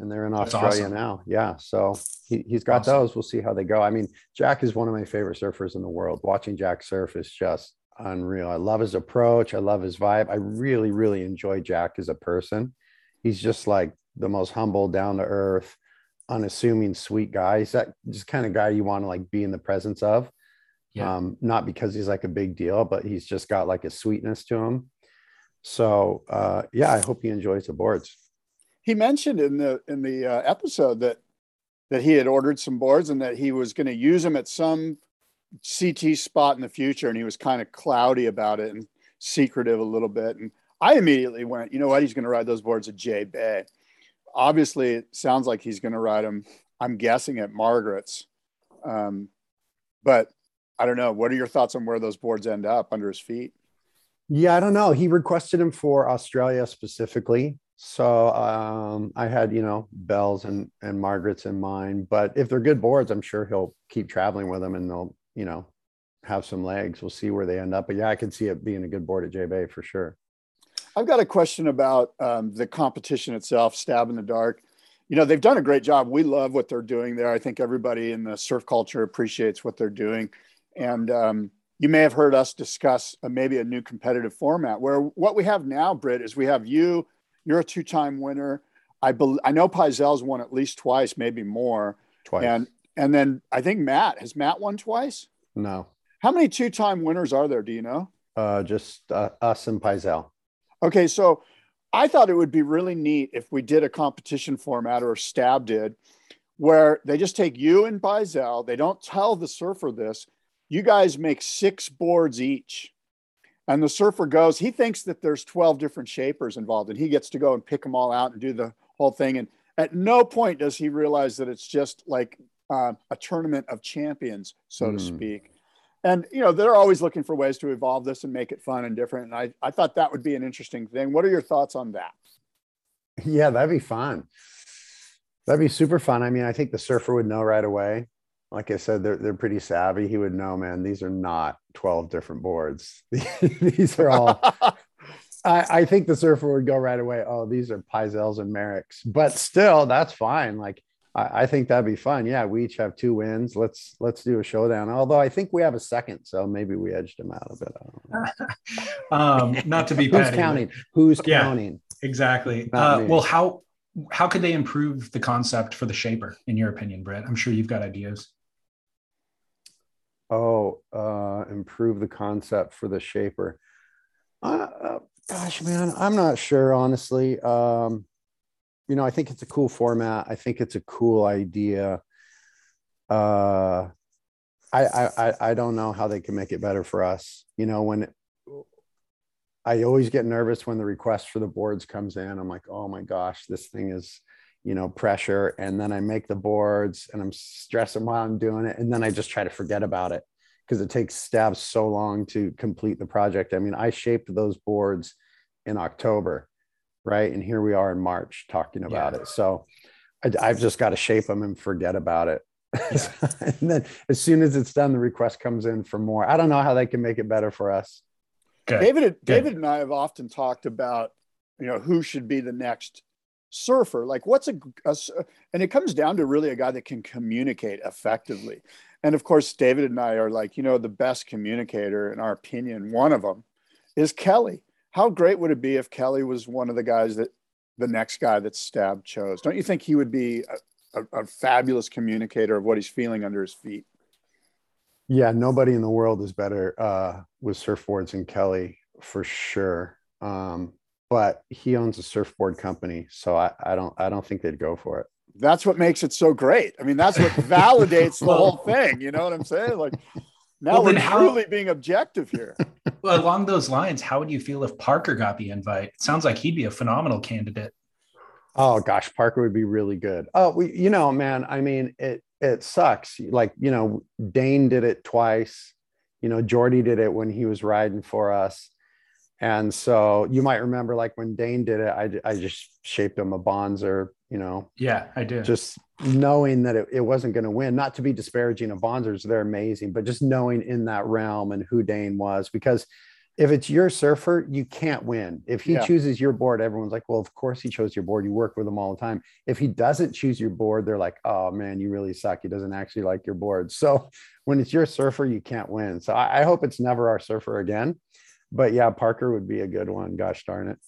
and they're in That's Australia awesome. now. Yeah. So he, he's got awesome. those. We'll see how they go. I mean, Jack is one of my favorite surfers in the world. Watching Jack surf is just unreal. I love his approach. I love his vibe. I really, really enjoy Jack as a person. He's just like the most humble, down to earth, unassuming, sweet guy. He's that just kind of guy you want to like be in the presence of. Yeah. Um, not because he's like a big deal, but he's just got like a sweetness to him. So uh, yeah, I hope he enjoys the boards. He mentioned in the in the uh, episode that that he had ordered some boards and that he was going to use them at some CT spot in the future, and he was kind of cloudy about it and secretive a little bit. And I immediately went, you know what? He's going to ride those boards at J Bay. Obviously, it sounds like he's going to ride them. I'm guessing at Margaret's, um, but I don't know. What are your thoughts on where those boards end up under his feet? Yeah, I don't know. He requested him for Australia specifically. So um, I had, you know, Bells and and Margaret's in mind. But if they're good boards, I'm sure he'll keep traveling with them and they'll you know, have some legs. We'll see where they end up. But yeah, I can see it being a good board at J Bay for sure. I've got a question about um, the competition itself, Stab in the Dark. You know, they've done a great job. We love what they're doing there. I think everybody in the surf culture appreciates what they're doing. And um, you may have heard us discuss a, maybe a new competitive format where what we have now, Britt, is we have you, you're a two time winner. I, be, I know Pyzel's won at least twice, maybe more. Twice. And and then I think Matt has Matt won twice. No. How many two-time winners are there? Do you know? Uh, just uh, us and Pyzel. Okay, so I thought it would be really neat if we did a competition format or Stab did, where they just take you and Pyzel. They don't tell the surfer this. You guys make six boards each, and the surfer goes. He thinks that there's 12 different shapers involved, and he gets to go and pick them all out and do the whole thing. And at no point does he realize that it's just like uh, a tournament of champions, so mm. to hmm. speak. And you know they're always looking for ways to evolve this and make it fun and different. And I, I thought that would be an interesting thing. What are your thoughts on that? Yeah, that'd be fun. That'd be super fun. I mean, I think the surfer would know right away. Like I said, they're they're pretty savvy. He would know, man. These are not twelve different boards. these are all. I, I, think the surfer would go right away. Oh, these are Pyzels and Merricks, but still, that's fine. Like I, I, think that'd be fun. Yeah, we each have two wins. Let's let's do a showdown. Although I think we have a second, so maybe we edged him out a bit. um, not to be who's counting? Who's yeah, counting? Exactly. Uh, well, how how could they improve the concept for the shaper, in your opinion, Britt? I'm sure you've got ideas. Oh, uh, improve the concept for the shaper. Uh, uh, gosh, man, I'm not sure, honestly. Um, you know, I think it's a cool format. I think it's a cool idea. Uh, I, I, I don't know how they can make it better for us. You know, when I always get nervous when the request for the boards comes in. I'm like, oh my gosh, this thing is, you know, pressure. And then I make the boards and I'm stressing while I'm doing it. And then I just try to forget about it because it takes stabs so long to complete the project. I mean, I shaped those boards in October, right? And here we are in March talking about yeah. it. So I, have just got to shape them and forget about it. Yeah. and then as soon as it's done, the request comes in for more. I don't know how they can make it better for us. Good. David, Good. David and I have often talked about, you know, who should be the next surfer. Like, what's a, a, and it comes down to really a guy that can communicate effectively. And of course, David and I are like, you know, the best communicator in our opinion. One of them is Kelly. How great would it be if Kelly was one of the guys that the next guy that Stab chose? Don't you think he would be a, a, a fabulous communicator of what he's feeling under his feet? Yeah, nobody in the world is better uh, with surfboards than Kelly for sure. Um, but he owns a surfboard company, so I, I don't I don't think they'd go for it. That's what makes it so great. I mean, that's what validates the whole thing. You know what I'm saying? Like now well, we're how, truly being objective here. Well, along those lines, how would you feel if Parker got the invite? It sounds like he'd be a phenomenal candidate. Oh gosh, Parker would be really good. Oh, we, you know, man. I mean, it it sucks. Like, you know, Dane did it twice. You know, Jordy did it when he was riding for us. And so you might remember, like when Dane did it, I, I just shaped him a Bonzer, you know. Yeah, I did. Just knowing that it, it wasn't going to win, not to be disparaging of Bonzers, they're amazing, but just knowing in that realm and who Dane was, because if it's your surfer, you can't win. If he yeah. chooses your board, everyone's like, well, of course he chose your board. You work with him all the time. If he doesn't choose your board, they're like, oh man, you really suck. He doesn't actually like your board. So when it's your surfer, you can't win. So I, I hope it's never our surfer again. But yeah, Parker would be a good one. Gosh darn it.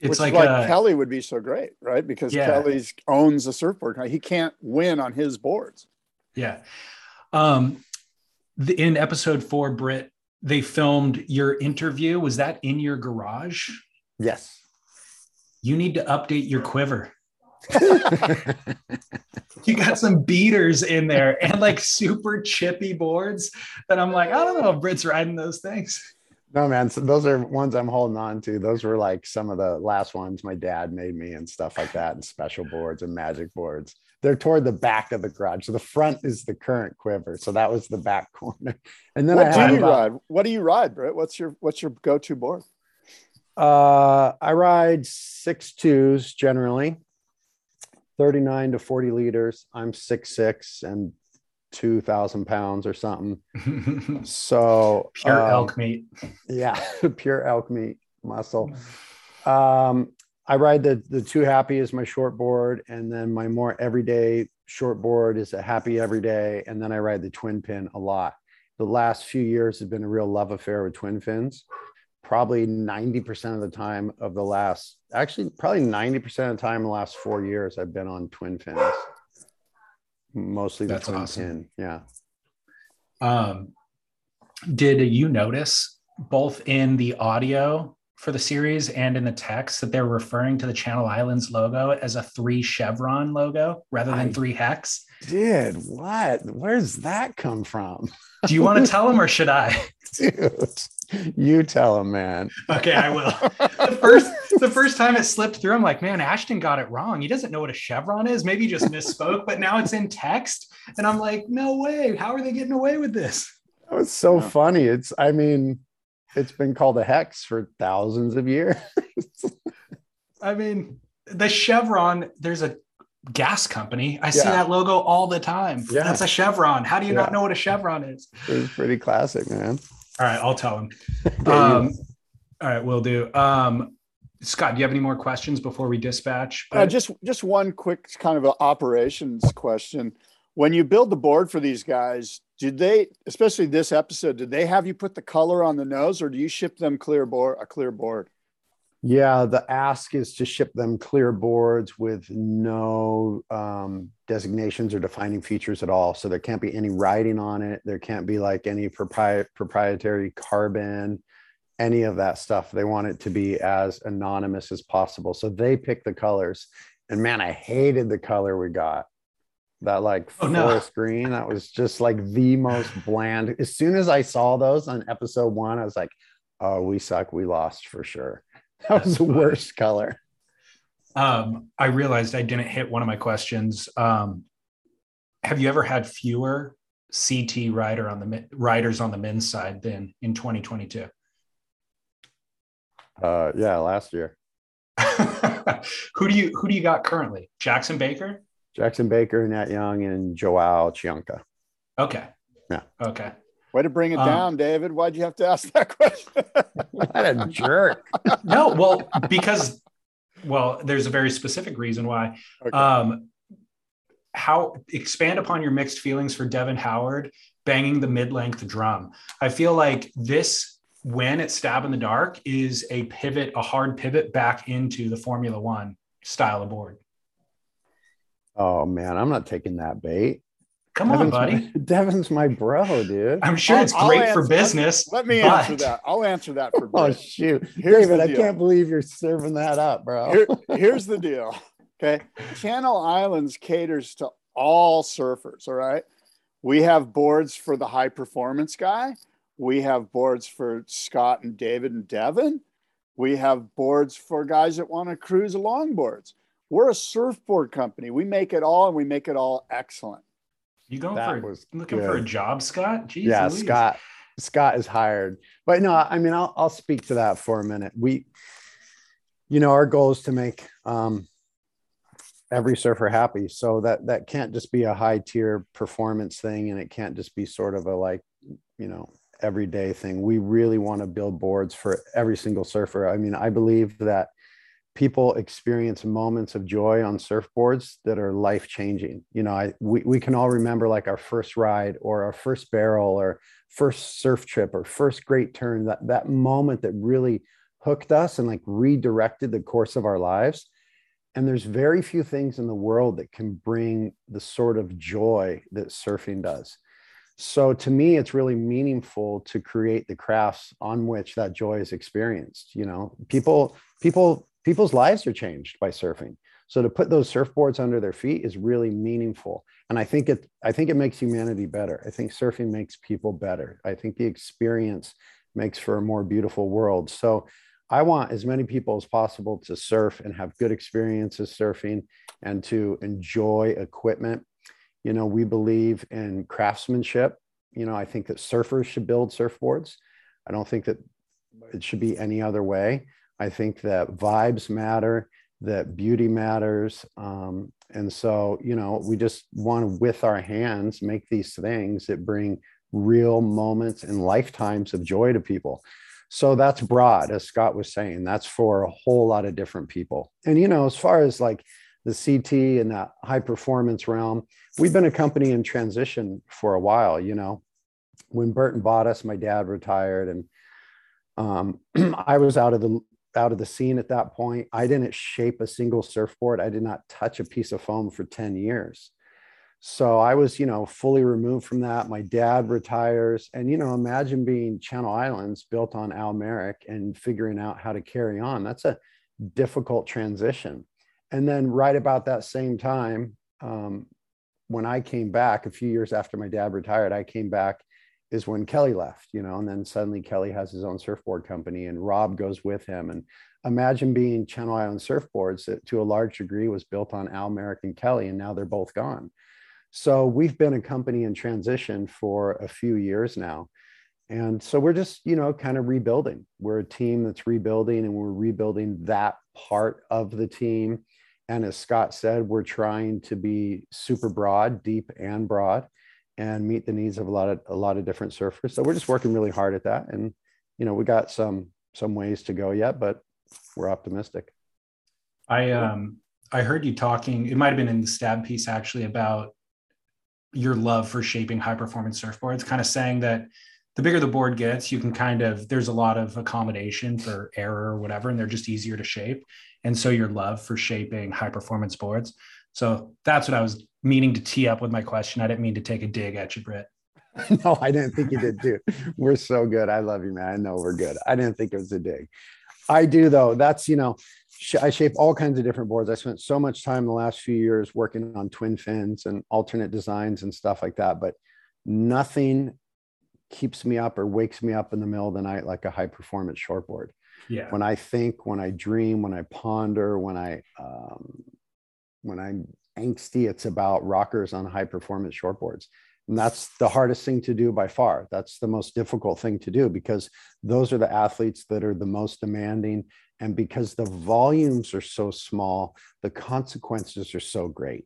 It's Which like, like uh, Kelly would be so great, right? Because yeah. Kelly's owns a surfboard. He can't win on his boards. Yeah. Um, the, in episode four, Britt they filmed your interview. Was that in your garage? Yes. You need to update your quiver. you got some beaters in there and like super chippy boards that I'm like, I don't know if Britt's riding those things. No, man. So those are ones I'm holding on to. Those were like some of the last ones my dad made me and stuff like that, and special boards and magic boards they're toward the back of the garage. So the front is the current quiver. So that was the back corner. And then what I do you about, ride? What do you ride, Britt? What's your what's your go-to board? Uh, I ride six twos generally, 39 to 40 liters. I'm six six and two thousand pounds or something. so pure um, elk meat. Yeah, pure elk meat muscle. Um, I ride the the two happy is my short board, and then my more everyday short board is a happy every day, and then I ride the twin pin a lot. The last few years have been a real love affair with twin fins. Probably 90% of the time of the last, actually, probably 90% of the time in the last four years, I've been on twin fins. Mostly the That's awesome. fin. Yeah. Um, did you notice both in the audio for the series and in the text that they're referring to the Channel Islands logo as a three chevron logo rather than I three hex. Did what? Where's that come from? Do you want to tell them or should I? Dude, you tell them, man. Okay, I will. the first the first time it slipped through, I'm like, man, Ashton got it wrong. He doesn't know what a chevron is. Maybe he just misspoke, but now it's in text. And I'm like, no way. How are they getting away with this? That was so yeah. funny. It's, I mean, it's been called a hex for thousands of years. I mean, the Chevron, there's a gas company. I yeah. see that logo all the time. Yeah. That's a Chevron. How do you yeah. not know what a Chevron is? It's pretty classic, man. All right, I'll tell him. um, all right, we'll do. Um, Scott, do you have any more questions before we dispatch? Uh, just just one quick kind of operations question. When you build the board for these guys, did they, especially this episode, did they have you put the color on the nose, or do you ship them clear board a clear board? Yeah, the ask is to ship them clear boards with no um, designations or defining features at all. So there can't be any writing on it. There can't be like any propri- proprietary carbon, any of that stuff. They want it to be as anonymous as possible. So they pick the colors. And man, I hated the color we got. That like oh, forest no. green. That was just like the most bland. As soon as I saw those on episode one, I was like, oh, we suck. We lost for sure. That was the worst color. Um, I realized I didn't hit one of my questions. Um, have you ever had fewer CT rider on the riders on the men's side than in 2022? Uh, yeah, last year. who do you who do you got currently? Jackson Baker, Jackson Baker, Nat Young, and Joao Chianca. Okay. Yeah. Okay. Way to bring it um, down, David. Why'd you have to ask that question? what a jerk. no, well, because well, there's a very specific reason why. Okay. Um, how expand upon your mixed feelings for Devon Howard banging the mid-length drum. I feel like this win at Stab in the Dark is a pivot, a hard pivot back into the Formula One style of board. Oh man, I'm not taking that bait. Come Devon's on, buddy. My, Devon's my bro, dude. I'm sure I'll, it's great answer, for business. Let, let me but... answer that. I'll answer that for. Business. Oh shoot, here's David! I can't believe you're serving that up, bro. Here, here's the deal. Okay, Channel Islands caters to all surfers. All right, we have boards for the high performance guy. We have boards for Scott and David and Devon. We have boards for guys that want to cruise longboards. We're a surfboard company. We make it all and we make it all excellent. You going that for looking good. for a job, Scott? Jeez yeah, Louise. Scott. Scott is hired. But no, I mean, I'll I'll speak to that for a minute. We, you know, our goal is to make um, every surfer happy. So that that can't just be a high tier performance thing, and it can't just be sort of a like, you know, everyday thing. We really want to build boards for every single surfer. I mean, I believe that people experience moments of joy on surfboards that are life changing. You know, I we, we can all remember like our first ride or our first barrel or first surf trip or first great turn, that that moment that really hooked us and like redirected the course of our lives. And there's very few things in the world that can bring the sort of joy that surfing does. So to me, it's really meaningful to create the crafts on which that joy is experienced. You know, people people people's lives are changed by surfing. So to put those surfboards under their feet is really meaningful. And I think it I think it makes humanity better. I think surfing makes people better. I think the experience makes for a more beautiful world. So I want as many people as possible to surf and have good experiences surfing and to enjoy equipment. You know, we believe in craftsmanship. You know, I think that surfers should build surfboards. I don't think that it should be any other way. I think that vibes matter, that beauty matters. Um, and so, you know, we just want to, with our hands, make these things that bring real moments and lifetimes of joy to people. So that's broad, as Scott was saying. That's for a whole lot of different people. And, you know, as far as like the CT and that high performance realm, we've been a company in transition for a while. You know, when Burton bought us, my dad retired and um, I was out of the out of the scene at that point. I didn't shape a single surfboard. I did not touch a piece of foam for 10 years. So I was, you know, fully removed from that. My dad retires. And, you know, imagine being Channel Islands built on Al Merrick and figuring out how to carry on. That's a difficult transition. And then, right about that same time, um, when I came back a few years after my dad retired, I came back is when Kelly left, you know, and then suddenly Kelly has his own surfboard company and Rob goes with him. And imagine being Channel Island surfboards that to a large degree was built on Al Merrick and Kelly, and now they're both gone. So we've been a company in transition for a few years now. And so we're just, you know, kind of rebuilding. We're a team that's rebuilding and we're rebuilding that part of the team. And as Scott said, we're trying to be super broad, deep and broad and meet the needs of a lot of a lot of different surfers. So we're just working really hard at that, and you know we got some some ways to go yet, but we're optimistic. I um I heard you talking. It might have been in the stab piece actually about your love for shaping high performance surfboards, kind of saying that the bigger the board gets, you can kind of there's a lot of accommodation for error or whatever, and they're just easier to shape. And so your love for shaping high performance boards. So that's what I was meaning to tee up with my question. I didn't mean to take a dig at you, Britt. no, I didn't think you did too. We're so good. I love you, man. I know we're good. I didn't think it was a dig. I do though. That's you know, I shape all kinds of different boards. I spent so much time the last few years working on twin fins and alternate designs and stuff like that. But nothing keeps me up or wakes me up in the middle of the night like a high performance shortboard. Yeah. When I think, when I dream, when I ponder, when I um, when I'm angsty, it's about rockers on high performance shortboards. And that's the hardest thing to do by far. That's the most difficult thing to do because those are the athletes that are the most demanding. And because the volumes are so small, the consequences are so great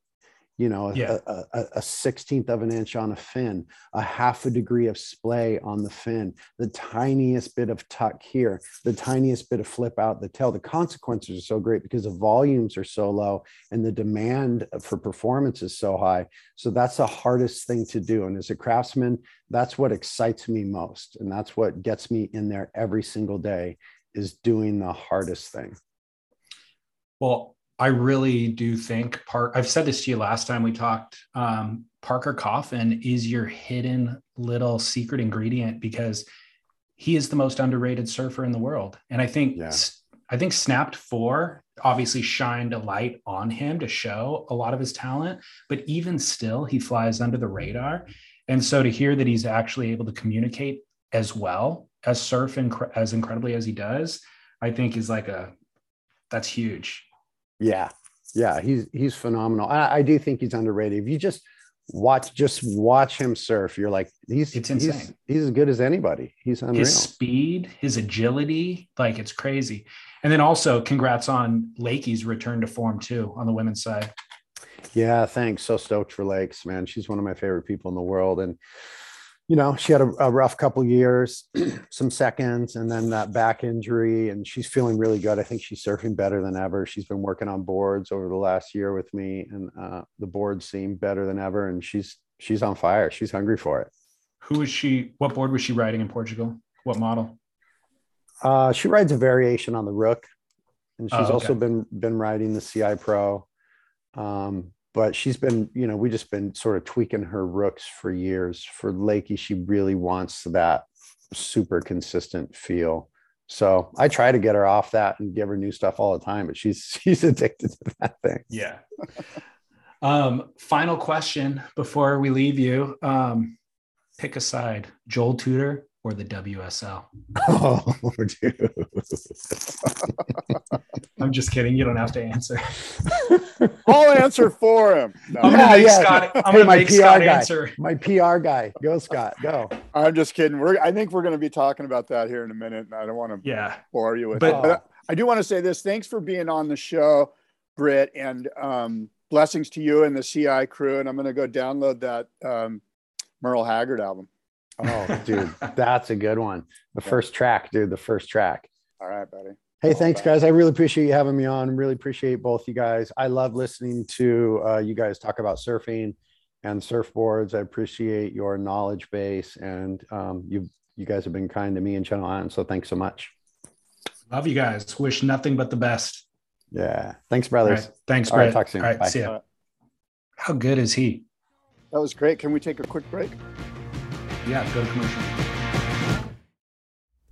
you know, yeah. a, a, a, 16th of an inch on a fin, a half a degree of splay on the fin, the tiniest bit of tuck here, the tiniest bit of flip out the tail. The consequences are so great because the volumes are so low and the demand for performance is so high. So that's the hardest thing to do. And as a craftsman, that's what excites me most. And that's what gets me in there every single day is doing the hardest thing. Well, I really do think Park. I've said this to you last time we talked. Um, Parker Coffin is your hidden little secret ingredient because he is the most underrated surfer in the world, and I think yeah. I think Snapped Four obviously shined a light on him to show a lot of his talent, but even still, he flies under the radar. And so to hear that he's actually able to communicate as well as surf inc- as incredibly as he does, I think is like a that's huge. Yeah, yeah, he's he's phenomenal. I, I do think he's underrated. If you just watch just watch him surf, you're like he's it's insane. He's, he's as good as anybody. He's unreal. His speed, his agility, like it's crazy. And then also, congrats on Lakey's return to form too on the women's side. Yeah, thanks. So stoked for Lakes, man. She's one of my favorite people in the world, and you know, she had a, a rough couple years, some seconds, and then that back injury, and she's feeling really good. I think she's surfing better than ever. She's been working on boards over the last year with me, and uh, the boards seem better than ever. And she's she's on fire. She's hungry for it. Who is she? What board was she riding in Portugal? What model? Uh, she rides a variation on the Rook, and she's oh, okay. also been been riding the CI Pro. Um, but she's been, you know, we just been sort of tweaking her rooks for years. For Lakey, she really wants that super consistent feel. So I try to get her off that and give her new stuff all the time, but she's she's addicted to that thing. Yeah. um, final question before we leave you. Um, pick a side, Joel Tudor or the WSL? Oh, dude. I'm just kidding. You don't have to answer. I'll answer for him. No. I'm gonna make yeah. Scott. I'm gonna make PR Scott guy. answer. My PR guy. Go, Scott. Go. I'm just kidding. We're. I think we're going to be talking about that here in a minute, and I don't want to yeah. bore you with but, it. But I do want to say this. Thanks for being on the show, Britt, and um, blessings to you and the CI crew. And I'm going to go download that um, Merle Haggard album. Oh, dude, that's a good one. The first track, dude. The first track. All right, buddy. Hey, thanks, guys. I really appreciate you having me on. Really appreciate both you guys. I love listening to uh, you guys talk about surfing and surfboards. I appreciate your knowledge base, and um, you you guys have been kind to me and Channel Island. So thanks so much. Love you guys. Wish nothing but the best. Yeah. Thanks, brothers. Right. Thanks, Britt. Right, talk soon. All right. Bye. See ya. How good is he? That was great. Can we take a quick break? Yeah, go to commercial.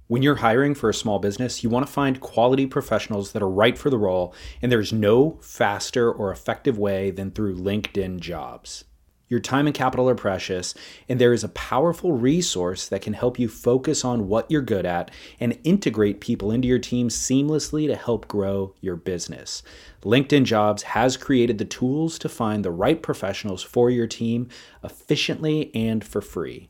When you're hiring for a small business, you want to find quality professionals that are right for the role, and there's no faster or effective way than through LinkedIn jobs. Your time and capital are precious, and there is a powerful resource that can help you focus on what you're good at and integrate people into your team seamlessly to help grow your business. LinkedIn Jobs has created the tools to find the right professionals for your team efficiently and for free.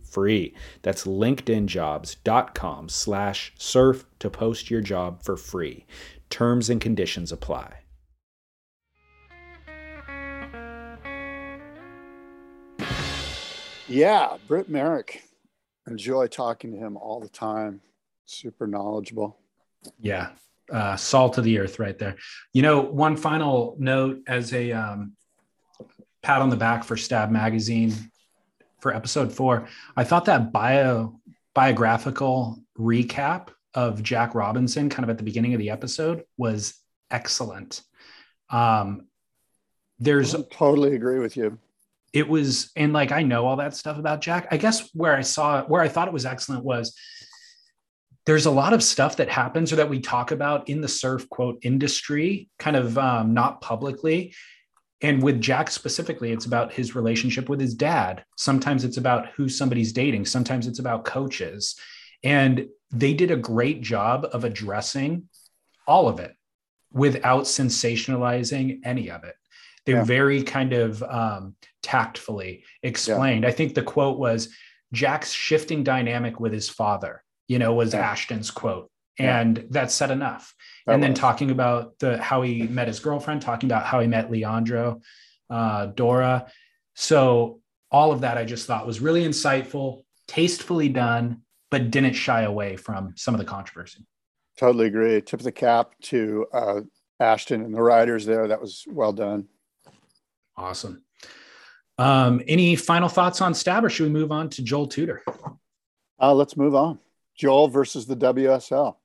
free. That's linkedinjobs.com slash surf to post your job for free. Terms and conditions apply. Yeah, Britt Merrick. Enjoy talking to him all the time. Super knowledgeable. Yeah, uh, salt of the earth right there. You know, one final note as a um, pat on the back for Stab Magazine for episode four. I thought that bio biographical recap of Jack Robinson, kind of at the beginning of the episode, was excellent. Um, there's I totally agree with you. It was, and like I know all that stuff about Jack. I guess where I saw where I thought it was excellent was there's a lot of stuff that happens or that we talk about in the surf quote industry, kind of um, not publicly, and with Jack specifically, it's about his relationship with his dad. Sometimes it's about who somebody's dating, sometimes it's about coaches. And they did a great job of addressing all of it without sensationalizing any of it. They yeah. very kind of um, tactfully explained. Yeah. I think the quote was Jack's shifting dynamic with his father, you know, was yeah. Ashton's quote. And that said enough and then talking about the how he met his girlfriend, talking about how he met Leandro, uh, Dora. So all of that I just thought was really insightful, tastefully done, but didn't shy away from some of the controversy. Totally agree. Tip of the cap to uh, Ashton and the writers there. That was well done. Awesome. Um, any final thoughts on Stab, or should we move on to Joel Tudor? Uh, let's move on. Joel versus the WSL.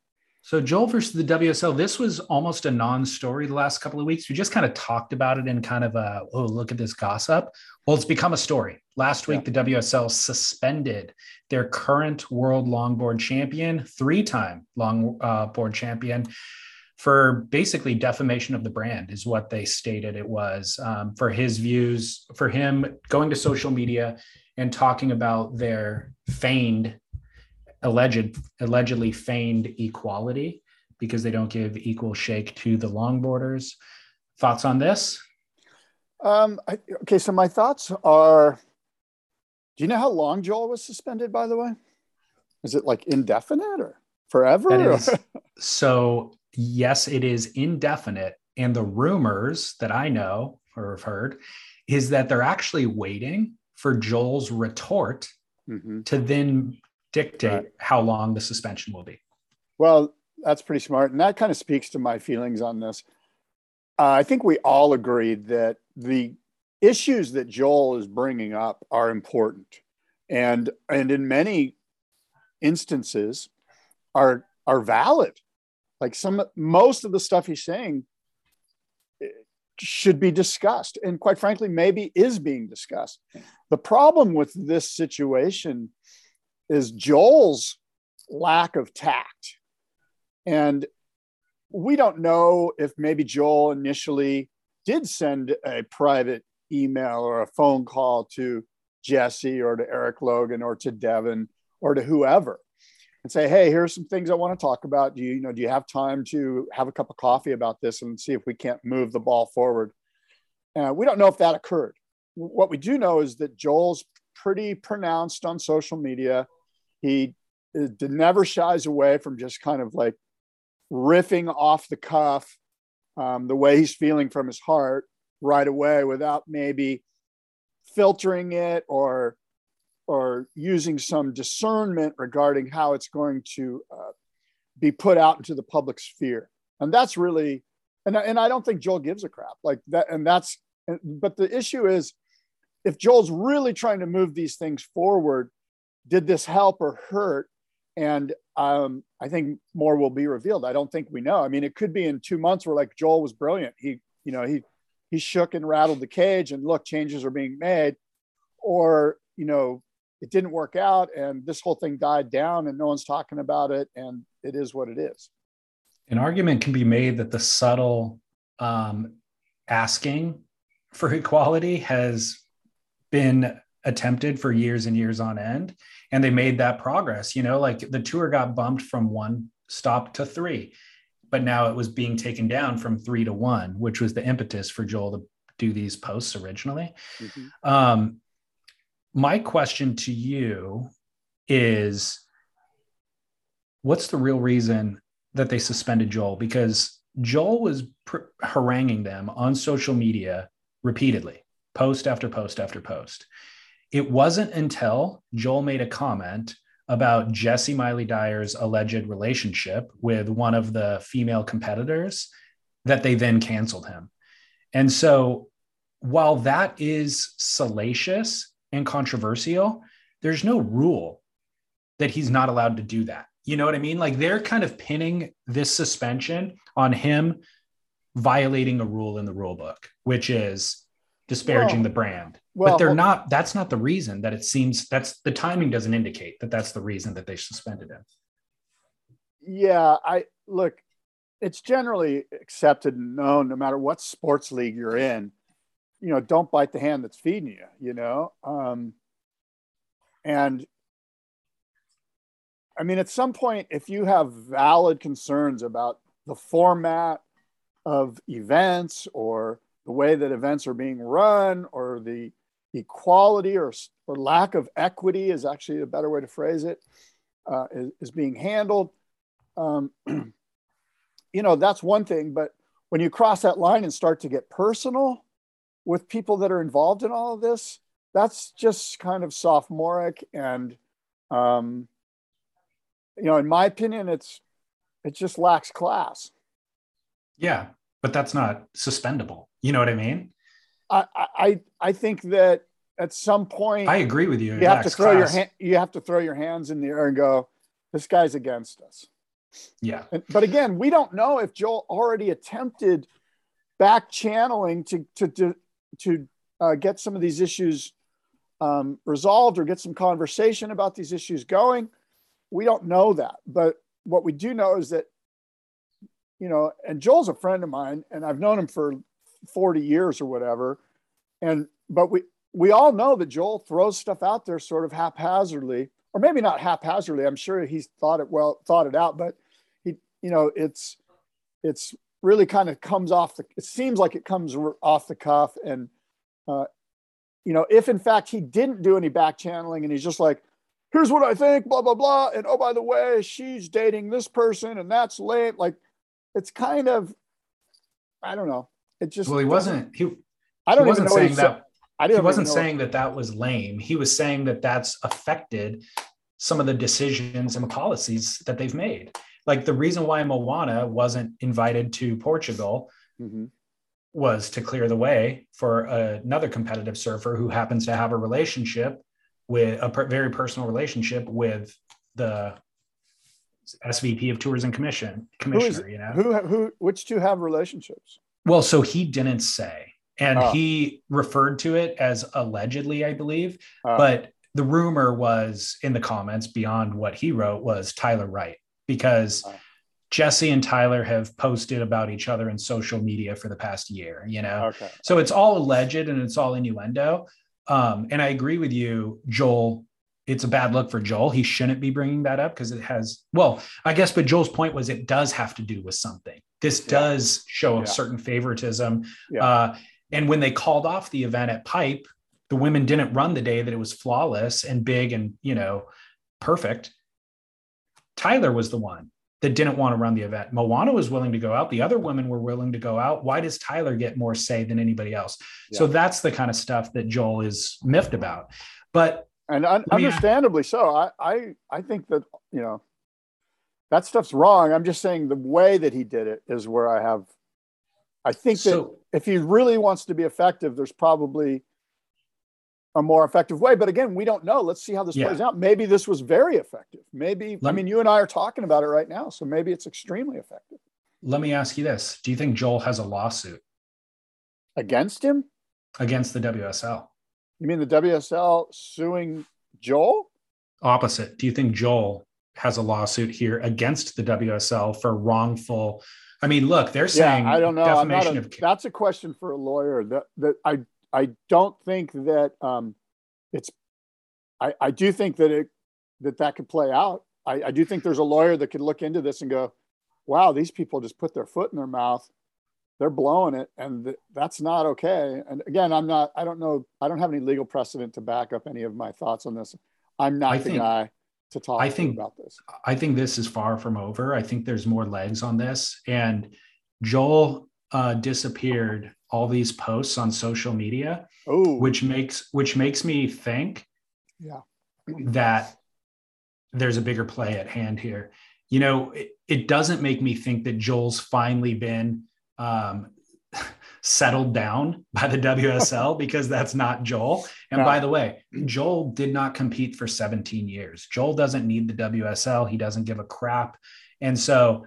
So Joel versus the WSL, this was almost a non-story the last couple of weeks. We just kind of talked about it in kind of a oh look at this gossip. Well, it's become a story. Last week, yeah. the WSL suspended their current world longboard champion, three-time longboard uh, champion, for basically defamation of the brand, is what they stated it was um, for his views, for him going to social media and talking about their feigned alleged allegedly feigned equality because they don't give equal shake to the longboarders. Thoughts on this? Um, I, okay, so my thoughts are. Do you know how long Joel was suspended? By the way, is it like indefinite or forever? Is, so yes, it is indefinite, and the rumors that I know or have heard is that they're actually waiting for Joel's retort mm-hmm. to then dictate right. how long the suspension will be. Well, that's pretty smart. And that kind of speaks to my feelings on this. Uh, I think we all agreed that the issues that Joel is bringing up are important. And, and in many instances are, are valid. Like some, most of the stuff he's saying eh, should be discussed. And quite frankly, maybe is being discussed. The problem with this situation is Joel's lack of tact. And we don't know if maybe Joel initially did send a private email or a phone call to Jessi or to Eric Logan or to Devin or to whoever and say, hey, here's some things I want to talk about. Do you, you know, do you have time to have a cup of coffee about this and see if we can't move the ball forward? Uh, we don't know if that occurred. What we do know is that Joel's pretty pronounced on social media he never shies away from just kind of like riffing off the cuff um, the way he's feeling from his heart right away without maybe filtering it or or using some discernment regarding how it's going to uh, be put out into the public sphere. And that's really and, and i don't think joel gives a crap like that and that's but the issue is if joel's really trying to move these things forward did this help or hurt? And um, I think more will be revealed. I don't think we know. I mean, it could be in two months where like Joel was brilliant. He, you know, he he shook and rattled the cage, and look, changes are being made. Or you know, it didn't work out and this whole thing died down and no one's talking about it and it is what it is an argument can be made that the subtle um, asking for equality has been attempted for years and years on end and they made that progress you know like the tour got bumped from one stop to three but now it was being taken down from three to one which was the impetus for joel to do these posts originally mm-hmm. um, my question to you is what's the real reason that they suspended Joel? Because Joel was pr- haranguing them on social media repeatedly, post after post after post. It wasn't until Joel made a comment about Jessi Miley-Dyer's alleged relationship with one of the female competitors that they then canceled him. And so while that is salacious and controversial, there's no rule that he's not allowed to do that. You know what I mean? Like they're kind of pinning this suspension on him violating a rule in the rule book, which is disparaging well, the brand. Well, but they're not, that's not the reason that it seems that's the timing doesn't indicate that that's the reason that they suspended him. Yeah. I look, it's generally accepted and known no matter what sports league you're in you know, don't bite the hand that's feeding you, you know? Um, and I mean, at some point, if you have valid concerns about the format of events or the way that events are being run or the equality or, or lack of equity is actually a better way to phrase it, uh, is, is being handled. Um, you know, that's one thing. But when you cross that line and start to get personal, with people that are involved in all of this, that's just kind of sophomoric and um, you know, in my opinion, it's it just lacks class. Yeah, but that's not suspendable. You know what I mean? I I I think that at some point I agree with you. You have to throw class. your hand you have to throw your hands in the air and go, this guy's against us. Yeah. But again, we don't know if Joel already attempted back channeling to to, to to uh, get some of these issues um, resolved or get some conversation about these issues going. We don't know that, but what we do know is that, you know, and Joel's a friend of mine, and I've known him for 40 years or whatever, and but we we all know that Joel throws stuff out there sort of haphazardly, or maybe not haphazardly. I'm sure he's thought it well, thought it out, but he, you know, it's it's really kind of comes off the it seems like it comes off the cuff. And uh, you know if in fact he didn't do any back channeling and he's just like here's what i think blah blah blah. And oh by the way she's dating this person and that's late like it's kind of i don't know it just well he wasn't he i don't he wasn't saying that I didn't he wasn't saying that that was lame he was saying that that's affected some of the decisions and policies that they've made like the reason why Moana wasn't invited to Portugal mm-hmm. was to clear the way for another competitive surfer who happens to have a relationship with a per- very personal relationship with the SVP of Tours and Commission commissioner. Is, you know who who which two have relationships? Well, so he didn't say, and oh. he referred to it as allegedly, I believe, oh. but the rumor was in the comments beyond what he wrote was Tyler Wright because Jessi and Tyler have posted about each other in social media for the past year, you know? Okay. So it's all alleged and it's all innuendo. Um, and I agree with you, Joel. It's a bad look for Joel. He shouldn't be bringing that up because it has, well, I guess, but Joel's point was it does have to do with something. This yeah. does show yeah. a certain favoritism. Yeah. Uh, and when they called off the event at Pipe, the women didn't run the day that it was flawless and big and, you know, perfect. Tyler was the one that didn't want to run the event. Moana was willing to go out. The other women were willing to go out. Why does Tyler get more say than anybody else? So that's the kind of stuff that Joel is miffed about. But and un- understandably so. I, I I think that you know that stuff's wrong. I'm just saying the way that he did it is where I have. I think that so, if he really wants to be effective, there's probably a more effective way. But again, we don't know. Let's see how this yeah. plays out. Maybe this was very effective. Maybe, Let I mean, you and I are talking about it right now. So maybe it's extremely effective. Let me ask you this Do you think Joel has a lawsuit against him? Against the WSL. You mean the WSL suing Joel? Opposite. Do you think Joel has a lawsuit here against the WSL for wrongful? I mean, look, they're saying yeah, I don't know. Defamation a, of... That's a question for a lawyer. That that I I don't think that um, it's. I I do think that it that that could play out. I, I do think there's a lawyer that could look into this and go, "Wow, these people just put their foot in their mouth." They're blowing it and th- that's not okay. And again i'm not i don't know i don't have any legal precedent to back up any of my thoughts on this. I'm not I the think, guy to talk I think, about this. I think this is far from over. I think there's more legs on this. And joel uh, disappeared all these posts on social media Ooh. which makes which makes me think yeah. that there's a bigger play at hand here. You know it, it doesn't make me think that joel's finally been um, settled down by the WSL because that's not Joel. And no. by the way, Joel did not compete for 17 years. Joel doesn't need the WSL. He doesn't give a crap. And so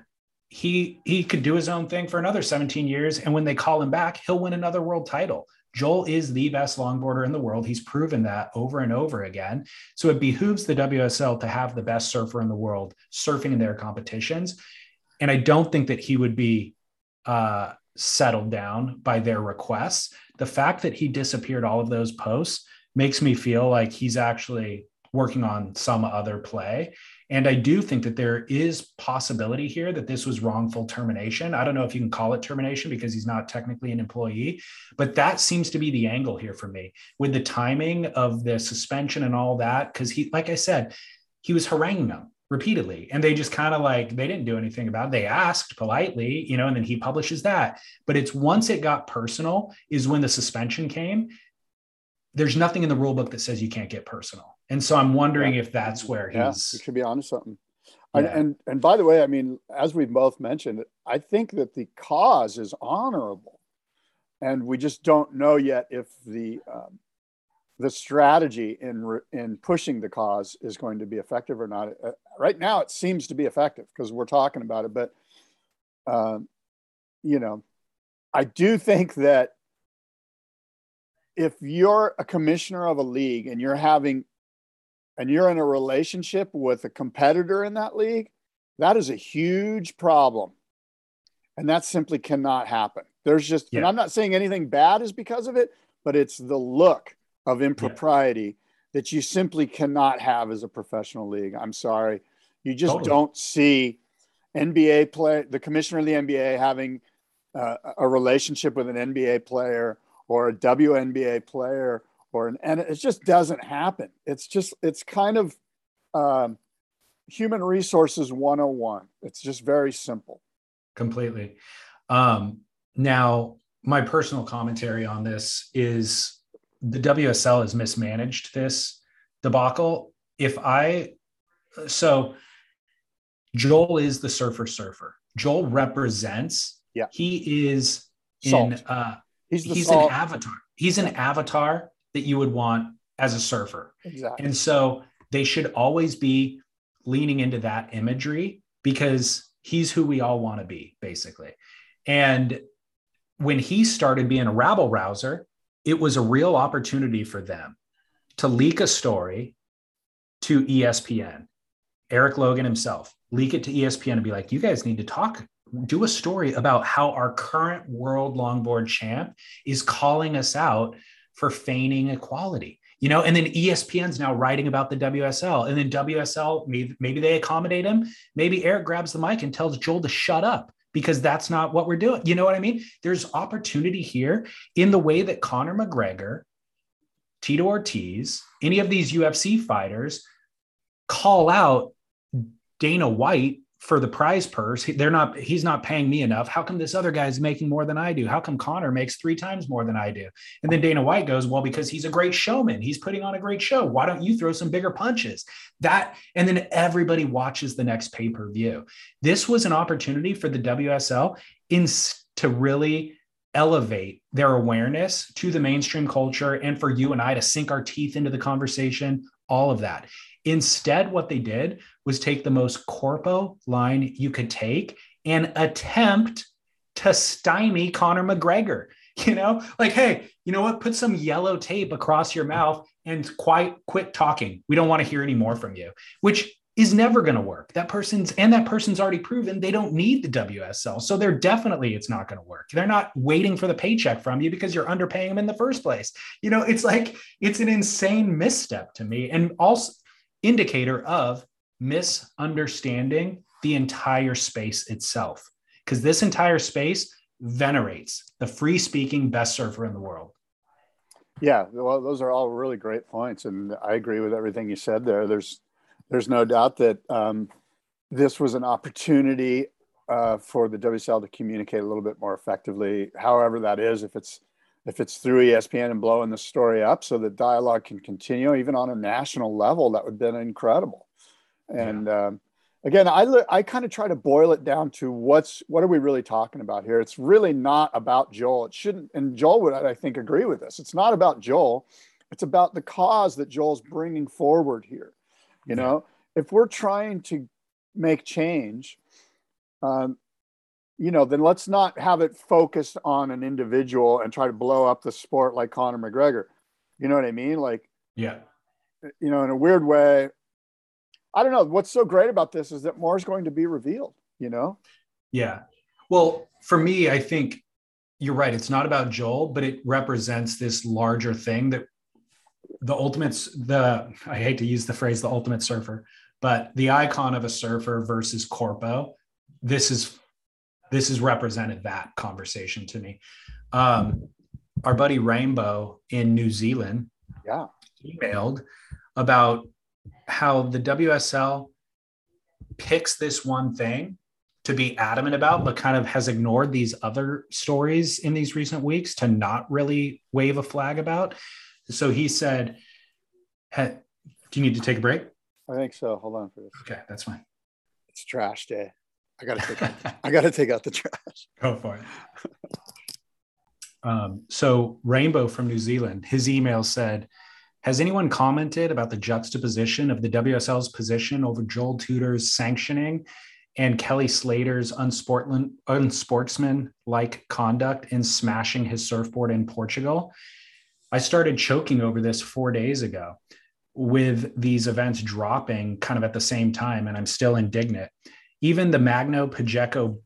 he he could do his own thing for another 17 years and when they call him back, he'll win another world title. Joel is the best longboarder in the world. He's proven that over and over again. So it behooves the WSL to have the best surfer in the world surfing in their competitions. And I don't think that he would be uh, settled down by their requests. The fact that he disappeared all of those posts makes me feel like he's actually working on some other play. And I do think that there is possibility here that this was wrongful termination. I don't know if you can call it termination because he's not technically an employee, but that seems to be the angle here for me with the timing of the suspension and all that. Cause he, like I said, he was haranguing them repeatedly. And they just kind of like they didn't do anything about it. They asked politely you know and then he publishes that. But it's once it got personal is when the suspension came. There's nothing in the rule book that says you can't get personal. And so i'm wondering yeah. if that's where yeah, he's you should be onto something. Yeah. and, and and by the way i mean as we've both mentioned i think that the cause is honorable. And we just don't know yet if the um, the strategy in in pushing the cause is going to be effective or not. Uh, right now, it seems to be effective because we're talking about it. But uh, you know, I do think that if you're a commissioner of a league and you're having and you're in a relationship with a competitor in that league, that is a huge problem. And that simply cannot happen. There's just, yeah. and I'm not saying anything bad is because of it, but it's the look of impropriety yeah. that you simply cannot have as a professional league. I'm sorry. You just totally. don't see NBA play the commissioner of the NBA having uh, a relationship with an NBA player or a WNBA player or an and it just doesn't happen. It's just it's kind of um, human resources 101. It's just very simple. Completely. Um, now, my personal commentary on this is the WSL has mismanaged this debacle. If I, so Joel is the surfer surfer. Joel represents, yeah, he is salt. in, uh, he's, he's an avatar. He's an avatar that you would want as a surfer. Exactly. And so they should always be leaning into that imagery because he's who we all want to be, basically. And when he started being a rabble rouser, it was a real opportunity for them to leak a story to ESPN. Eric Logan himself, leak it to ESPN and be like, you guys need to talk, do a story about how our current world longboard champ is calling us out for feigning equality. You know, and then ESPN's now writing about the WSL, and then WSL maybe, maybe they accommodate him. Maybe Eric grabs the mic and tells Joel to shut up because that's not what we're doing. You know what I mean? There's opportunity here in the way that Conor McGregor, Tito Ortiz, any of these UFC fighters call out Dana White for the prize purse. They're not, he's not paying me enough. How come this other guy's making more than I do? How come connor makes three times more than I do? And then Dana White goes, Well, because he's a great showman. He's putting on a great show. Why don't you throw some bigger punches? That, and then everybody watches the next pay per view. This was an opportunity for the WSL in, to really elevate their awareness to the mainstream culture and for you and I to sink our teeth into the conversation, all of that. Instead, what they did was take the most corpo line you could take and attempt to stymie Conor McGregor. You know, like, hey, you know what? Put some yellow tape across your mouth and quiet quit talking. We don't want to hear any more from you, which is never going to work. That person's and that person's already proven they don't need the WSL. So they're definitely it's not going to work. They're not waiting for the paycheck from you because you're underpaying them in the first place. You know, it's like it's an insane misstep to me and also indicator of misunderstanding the entire space itself. Because this entire space venerates the free speaking best surfer in the world. Yeah, well, those are all really great points, and I agree with everything you said there. There's, there's no doubt that um, this was an opportunity uh, for the WSL to communicate a little bit more effectively. However, that is, if it's if it's through ESPN and blowing the story up so that dialogue can continue, even on a national level, that would have been incredible. And yeah. um, again, I I kind of try to boil it down to what's what are we really talking about here? It's really not about Joel. It shouldn't, and Joel would I think agree with this. It's not about Joel. It's about the cause that Joel's bringing forward here. You yeah. know, if we're trying to make change, um, you know, then let's not have it focused on an individual and try to blow up the sport like Conor McGregor. You know what I mean? Like, yeah, you know, in a weird way, I don't know. What's so great about this is that more is going to be revealed, you know? Yeah. Well, for me, I think you're right. It's not about Joel, but it represents this larger thing that the ultimates, the, I hate to use the phrase the ultimate surfer, but the icon of a surfer versus Corpo, this is, this has represented that conversation to me. Um, our buddy Rainbow in New Zealand yeah. emailed about how the WSL picks this one thing to be adamant about, but kind of has ignored these other stories in these recent weeks to not really wave a flag about. So he said, hey, Do you need to take a break? I think so. Hold on for this. Okay, that's fine. It's trash day. I gotta take out, I gotta take out the trash. Go for it. Um, so Rainbow from New Zealand, his email said, has anyone commented about the juxtaposition of the WSL's position over Joel Tudor's sanctioning and Kelly Slater's unsportsman-like conduct in smashing his surfboard in Portugal? I started choking over this four days ago with these events dropping kind of at the same time, and I'm still indignant. Even the Magno Pacheco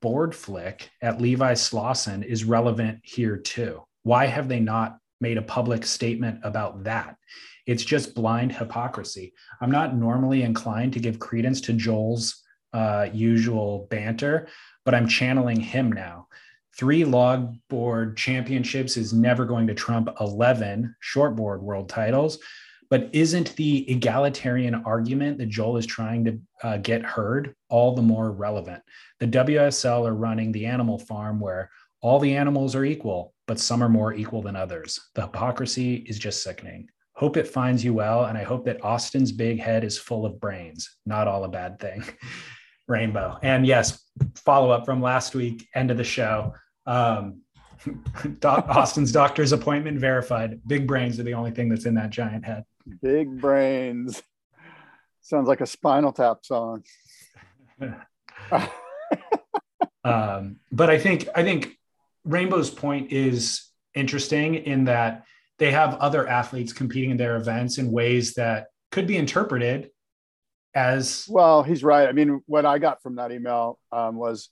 board flick at Levi Slawson is relevant here too. Why have they not made a public statement about that. It's just blind hypocrisy. I'm not normally inclined to give credence to Joel's uh, usual banter, but I'm channeling him now. Three logboard championships is never going to trump 11 shortboard world titles. But isn't the egalitarian argument that Joel is trying to uh, get heard all the more relevant? The WSL are running the animal farm where all the animals are equal, but some are more equal than others. The hypocrisy is just sickening. Hope it finds you well. And I hope that Austin's big head is full of brains, not all a bad thing. Rainbow. And yes, follow up from last week, end of the show. Um, Austin's doctor's appointment verified. Big brains are the only thing that's in that giant head. Big brains. Sounds like a spinal tap song. um, but I think I think Rainbow's point is interesting in that they have other athletes competing in their events in ways that could be interpreted as well he's right i mean what i got from that email um, was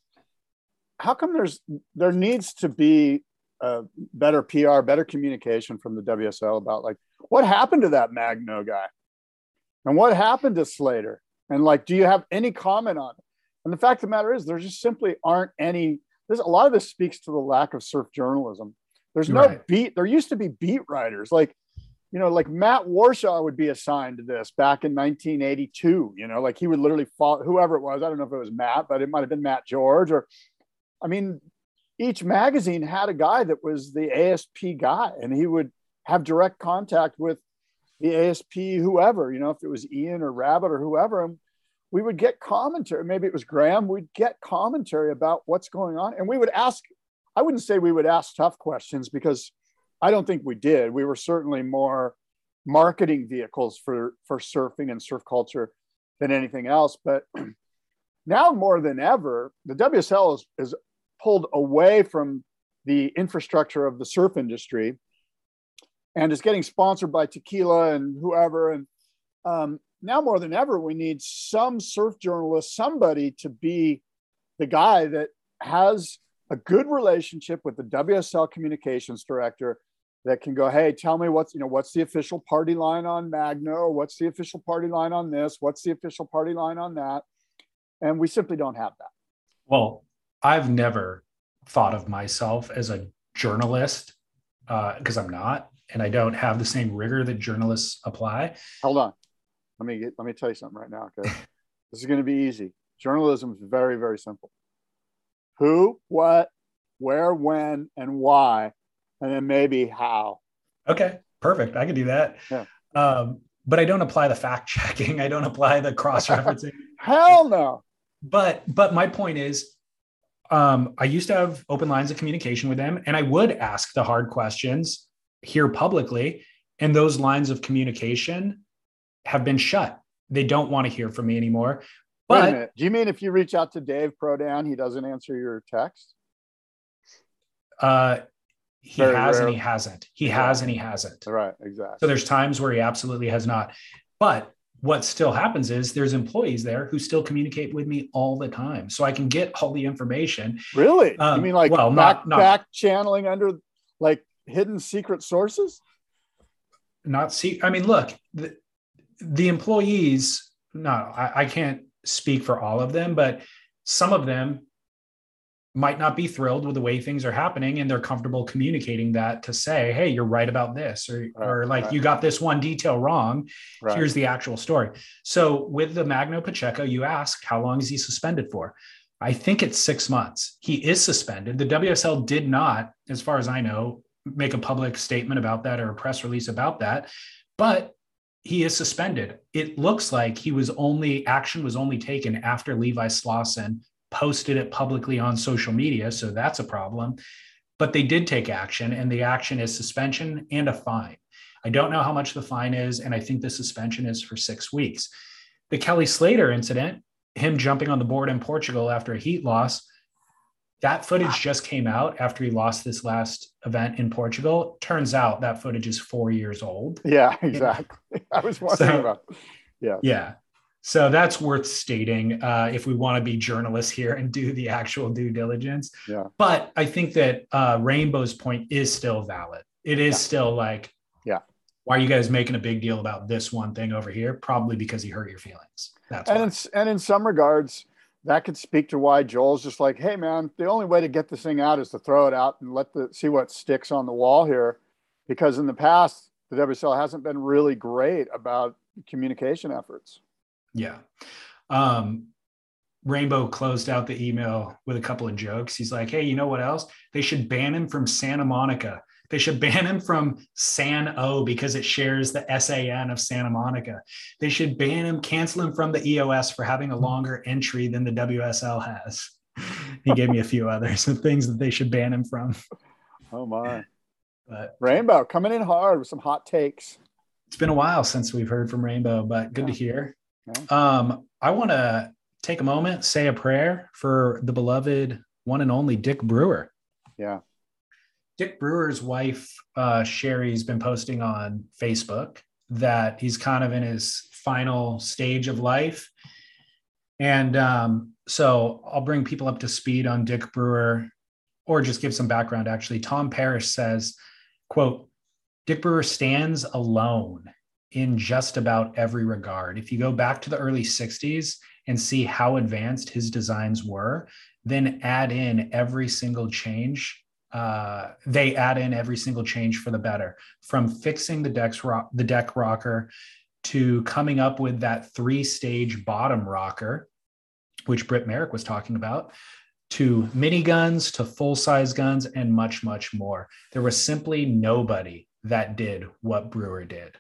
how come there's there needs to be a better pr better communication from the wsl about like what happened to that magno guy and what happened to slater and like do you have any comment on it and the fact of the matter is there just simply aren't any There's a lot of this speaks to the lack of surf journalism. There's no right. beat. There used to be beat writers like, you know, like Matt Warshaw would be assigned to this back in 1982. You know, like he would literally follow whoever it was. I don't know if it was Matt, but it might have been Matt George or, I mean, each magazine had a guy that was the ASP guy, and he would have direct contact with the ASP whoever. You know, if it was Ian or Rabbit or whoever. And we would get commentary. Maybe it was Graham. We'd get commentary about what's going on. And we would ask, I wouldn't say we would ask tough questions because I don't think we did. We were certainly more marketing vehicles for, for surfing and surf culture than anything else. But now more than ever, the WSL is, is pulled away from the infrastructure of the surf industry and it's getting sponsored by tequila and whoever. And um, now more than ever, we need some surf journalist, somebody to be the guy that has a good relationship with the WSL communications director that can go, hey, tell me what's you know what's the official party line on Magno, what's the official party line on this, what's the official party line on that, and we simply don't have that. Well, I've never thought of myself as a journalist because uh, I'm not, and I don't have the same rigor that journalists apply. Hold on, let me get, let me tell you something right now. Okay, this is going to be easy. Journalism is very very simple. Who, what, where, when, and why, and then maybe how. Okay, perfect. I can do that. Yeah. Um, but I don't apply the fact checking. I don't apply the cross referencing. Hell no. But but my point is, um, I used to have open lines of communication with them, and I would ask the hard questions here publicly, and those lines of communication have been shut. They don't want to hear from me anymore. But do you mean if you reach out to Dave Prodan, he doesn't answer your text? Uh, he Very has rare. and he hasn't. He yeah. has and he hasn't. Right, exactly. So there's times where he absolutely has not. But what still happens is there's employees there who still communicate with me all the time, so I can get all the information. Really? Um, you mean like well, back, not, not back channeling under like hidden secret sources? Not see. I mean, look, the, the employees. No, I, I can't speak for all of them, but some of them might not be thrilled with the way things are happening and they're comfortable communicating that to say hey you're right about this or, right, or like right. you got this one detail wrong right. here's the actual story so with the magno pacheco you ask how long is he suspended for i think it's six months he is suspended the wsl did not as far as i know make a public statement about that or a press release about that but he is suspended. It looks like he was only action was only taken after Levi Slawson posted it publicly on social media, so that's a problem. But they did take action, and the action is suspension and a fine. I don't know how much the fine is, and I think the suspension is for six weeks. The Kelly Slater incident, him jumping on the board in Portugal after a heat loss, that footage just came out after he lost this last event in Portugal. Turns out that footage is four years old. Yeah, exactly. I was wondering so, about. Yeah. Yeah. So that's worth stating uh, if we want to be journalists here and do the actual due diligence. Yeah. But I think that uh, Rainbow's point is still valid. It is yeah. still like, yeah. Why are you guys making a big deal about this one thing over here? Probably because he hurt your feelings. That's and and in some regards, that could speak to why Joel's just like, hey man, the only way to get this thing out is to throw it out and let the see what sticks on the wall here, because in the past the WSL hasn't been really great about communication efforts. Yeah. Um, Rainbow closed out the email with a couple of jokes. He's like, hey, you know what else? They should ban him from Santa Monica. They should ban him from San O because it shares the SAN of Santa Monica. They should ban him, cancel him from the EOS for having a longer entry than the WSL has. he gave me a few others of things that they should ban him from. Oh my. But Rainbow coming in hard with some hot takes. It's been a while since we've heard from Rainbow, but good yeah. to hear. Um, I want to take a moment, say a prayer for the beloved one and only Dick Brewer. Yeah. Dick Brewer's wife, uh, Sherry's been posting on Facebook that he's kind of in his final stage of life. And um, so I'll bring people up to speed on Dick Brewer or just give some background. Actually, Tom Parrish says, quote, Dick Brewer stands alone in just about every regard. If you go back to the early 60s and see how advanced his designs were, then add in every single change. Uh, they add in every single change for the better, from fixing the decks rock, the deck rocker to coming up with that three-stage bottom rocker, which Britt Merrick was talking about, to mini guns, to full-size guns, and much, much more. There was simply nobody that did what Brewer did.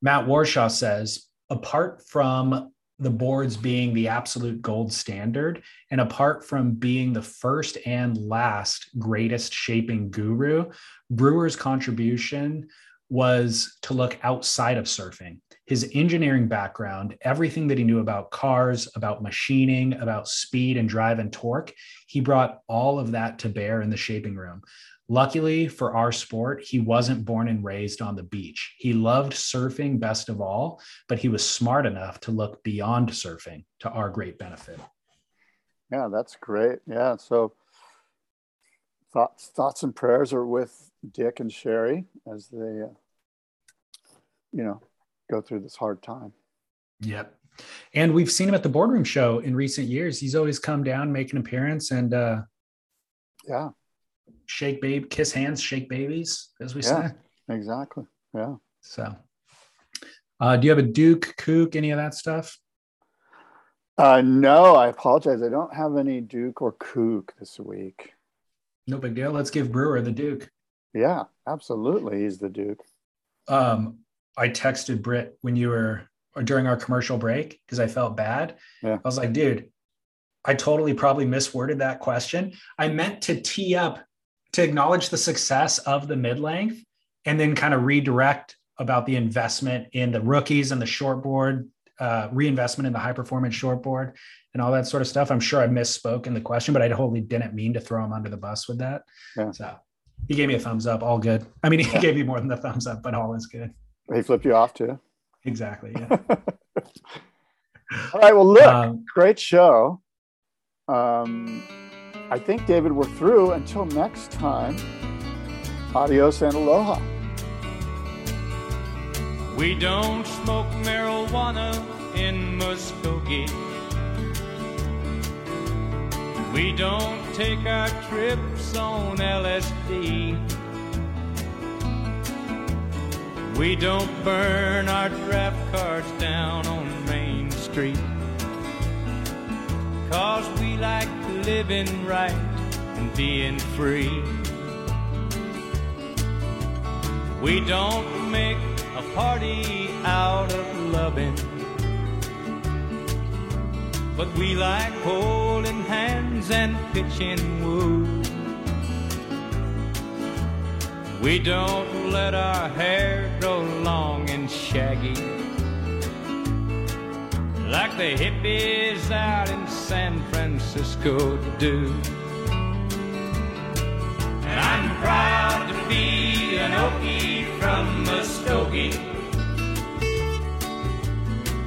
Matt Warshaw says, apart from the boards being the absolute gold standard, and apart from being the first and last greatest shaping guru, Brewer's contribution was to look outside of surfing. His engineering background, everything that he knew about cars, about machining, about speed and drive and torque, he brought all of that to bear in the shaping room. Luckily for our sport, he wasn't born and raised on the beach. He loved surfing best of all, but he was smart enough to look beyond surfing to our great benefit. Yeah, that's great. Yeah. So thoughts, thoughts and prayers are with Dick and Sherry as they, uh, you know, go through this hard time. Yep. And we've seen him at the boardroom show in recent years. He's always come down, make an appearance, and uh, yeah, shake babe, kiss hands, shake babies, as we yeah, say. Exactly. Yeah. So, uh, do you have a Duke, Kook, any of that stuff? Uh, no, I apologize. I don't have any Duke or Kook this week. No big deal. Let's give Brewer the Duke. Yeah, absolutely. He's the Duke. Um, I texted Britt when you were during our commercial break because I felt bad. Yeah. I was like, dude, I totally probably misworded that question. I meant to tee up to acknowledge the success of the mid length and then kind of redirect about the investment in the rookies and the short board, uh, reinvestment in the high performance short board and all that sort of stuff. I'm sure I misspoke in the question, but I totally didn't mean to throw him under the bus with that. Yeah. So he gave me a thumbs up, all good. I mean, he yeah. gave me more than the thumbs up, but all is good. He flipped you off too. Exactly. Yeah. all right. Well, look, um, great show. Um, I think, David, we're through. Until next time, adios and aloha. We don't smoke marijuana in Muskogee. We don't take our trips on LSD. We don't burn our draft cards down on Main Street. Cause we like living right and being free. We don't make a party out of loving, but we like holding hands and pitching woo. We don't let our hair grow long and shaggy like the hippies out in San Francisco to do. And I'm proud to be an Okie from Muskogee,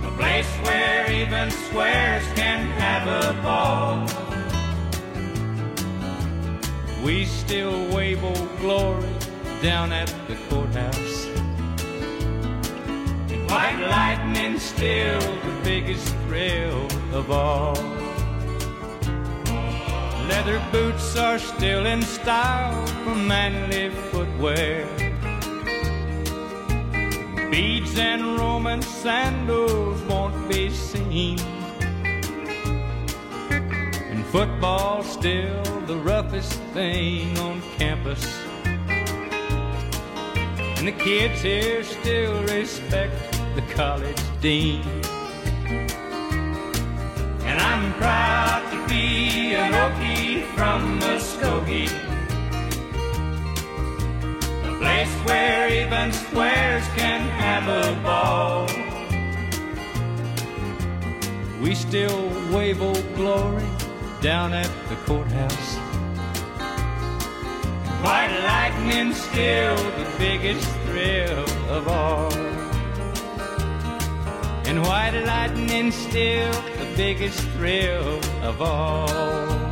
a place where even squares can have a ball. We still wave old glory down at the courthouse. White lightning still the biggest thrill of all. Leather boots are still in style for manly footwear. Beads and Roman sandals won't be seen. And football's still the roughest thing on campus. And the kids here still respect the college dean. And I'm proud an Okie from Muskogee, a place where even squares can have a ball. We still wave old glory down at the courthouse. White lightning still the biggest thrill of all. And white lightning still biggest thrill of all.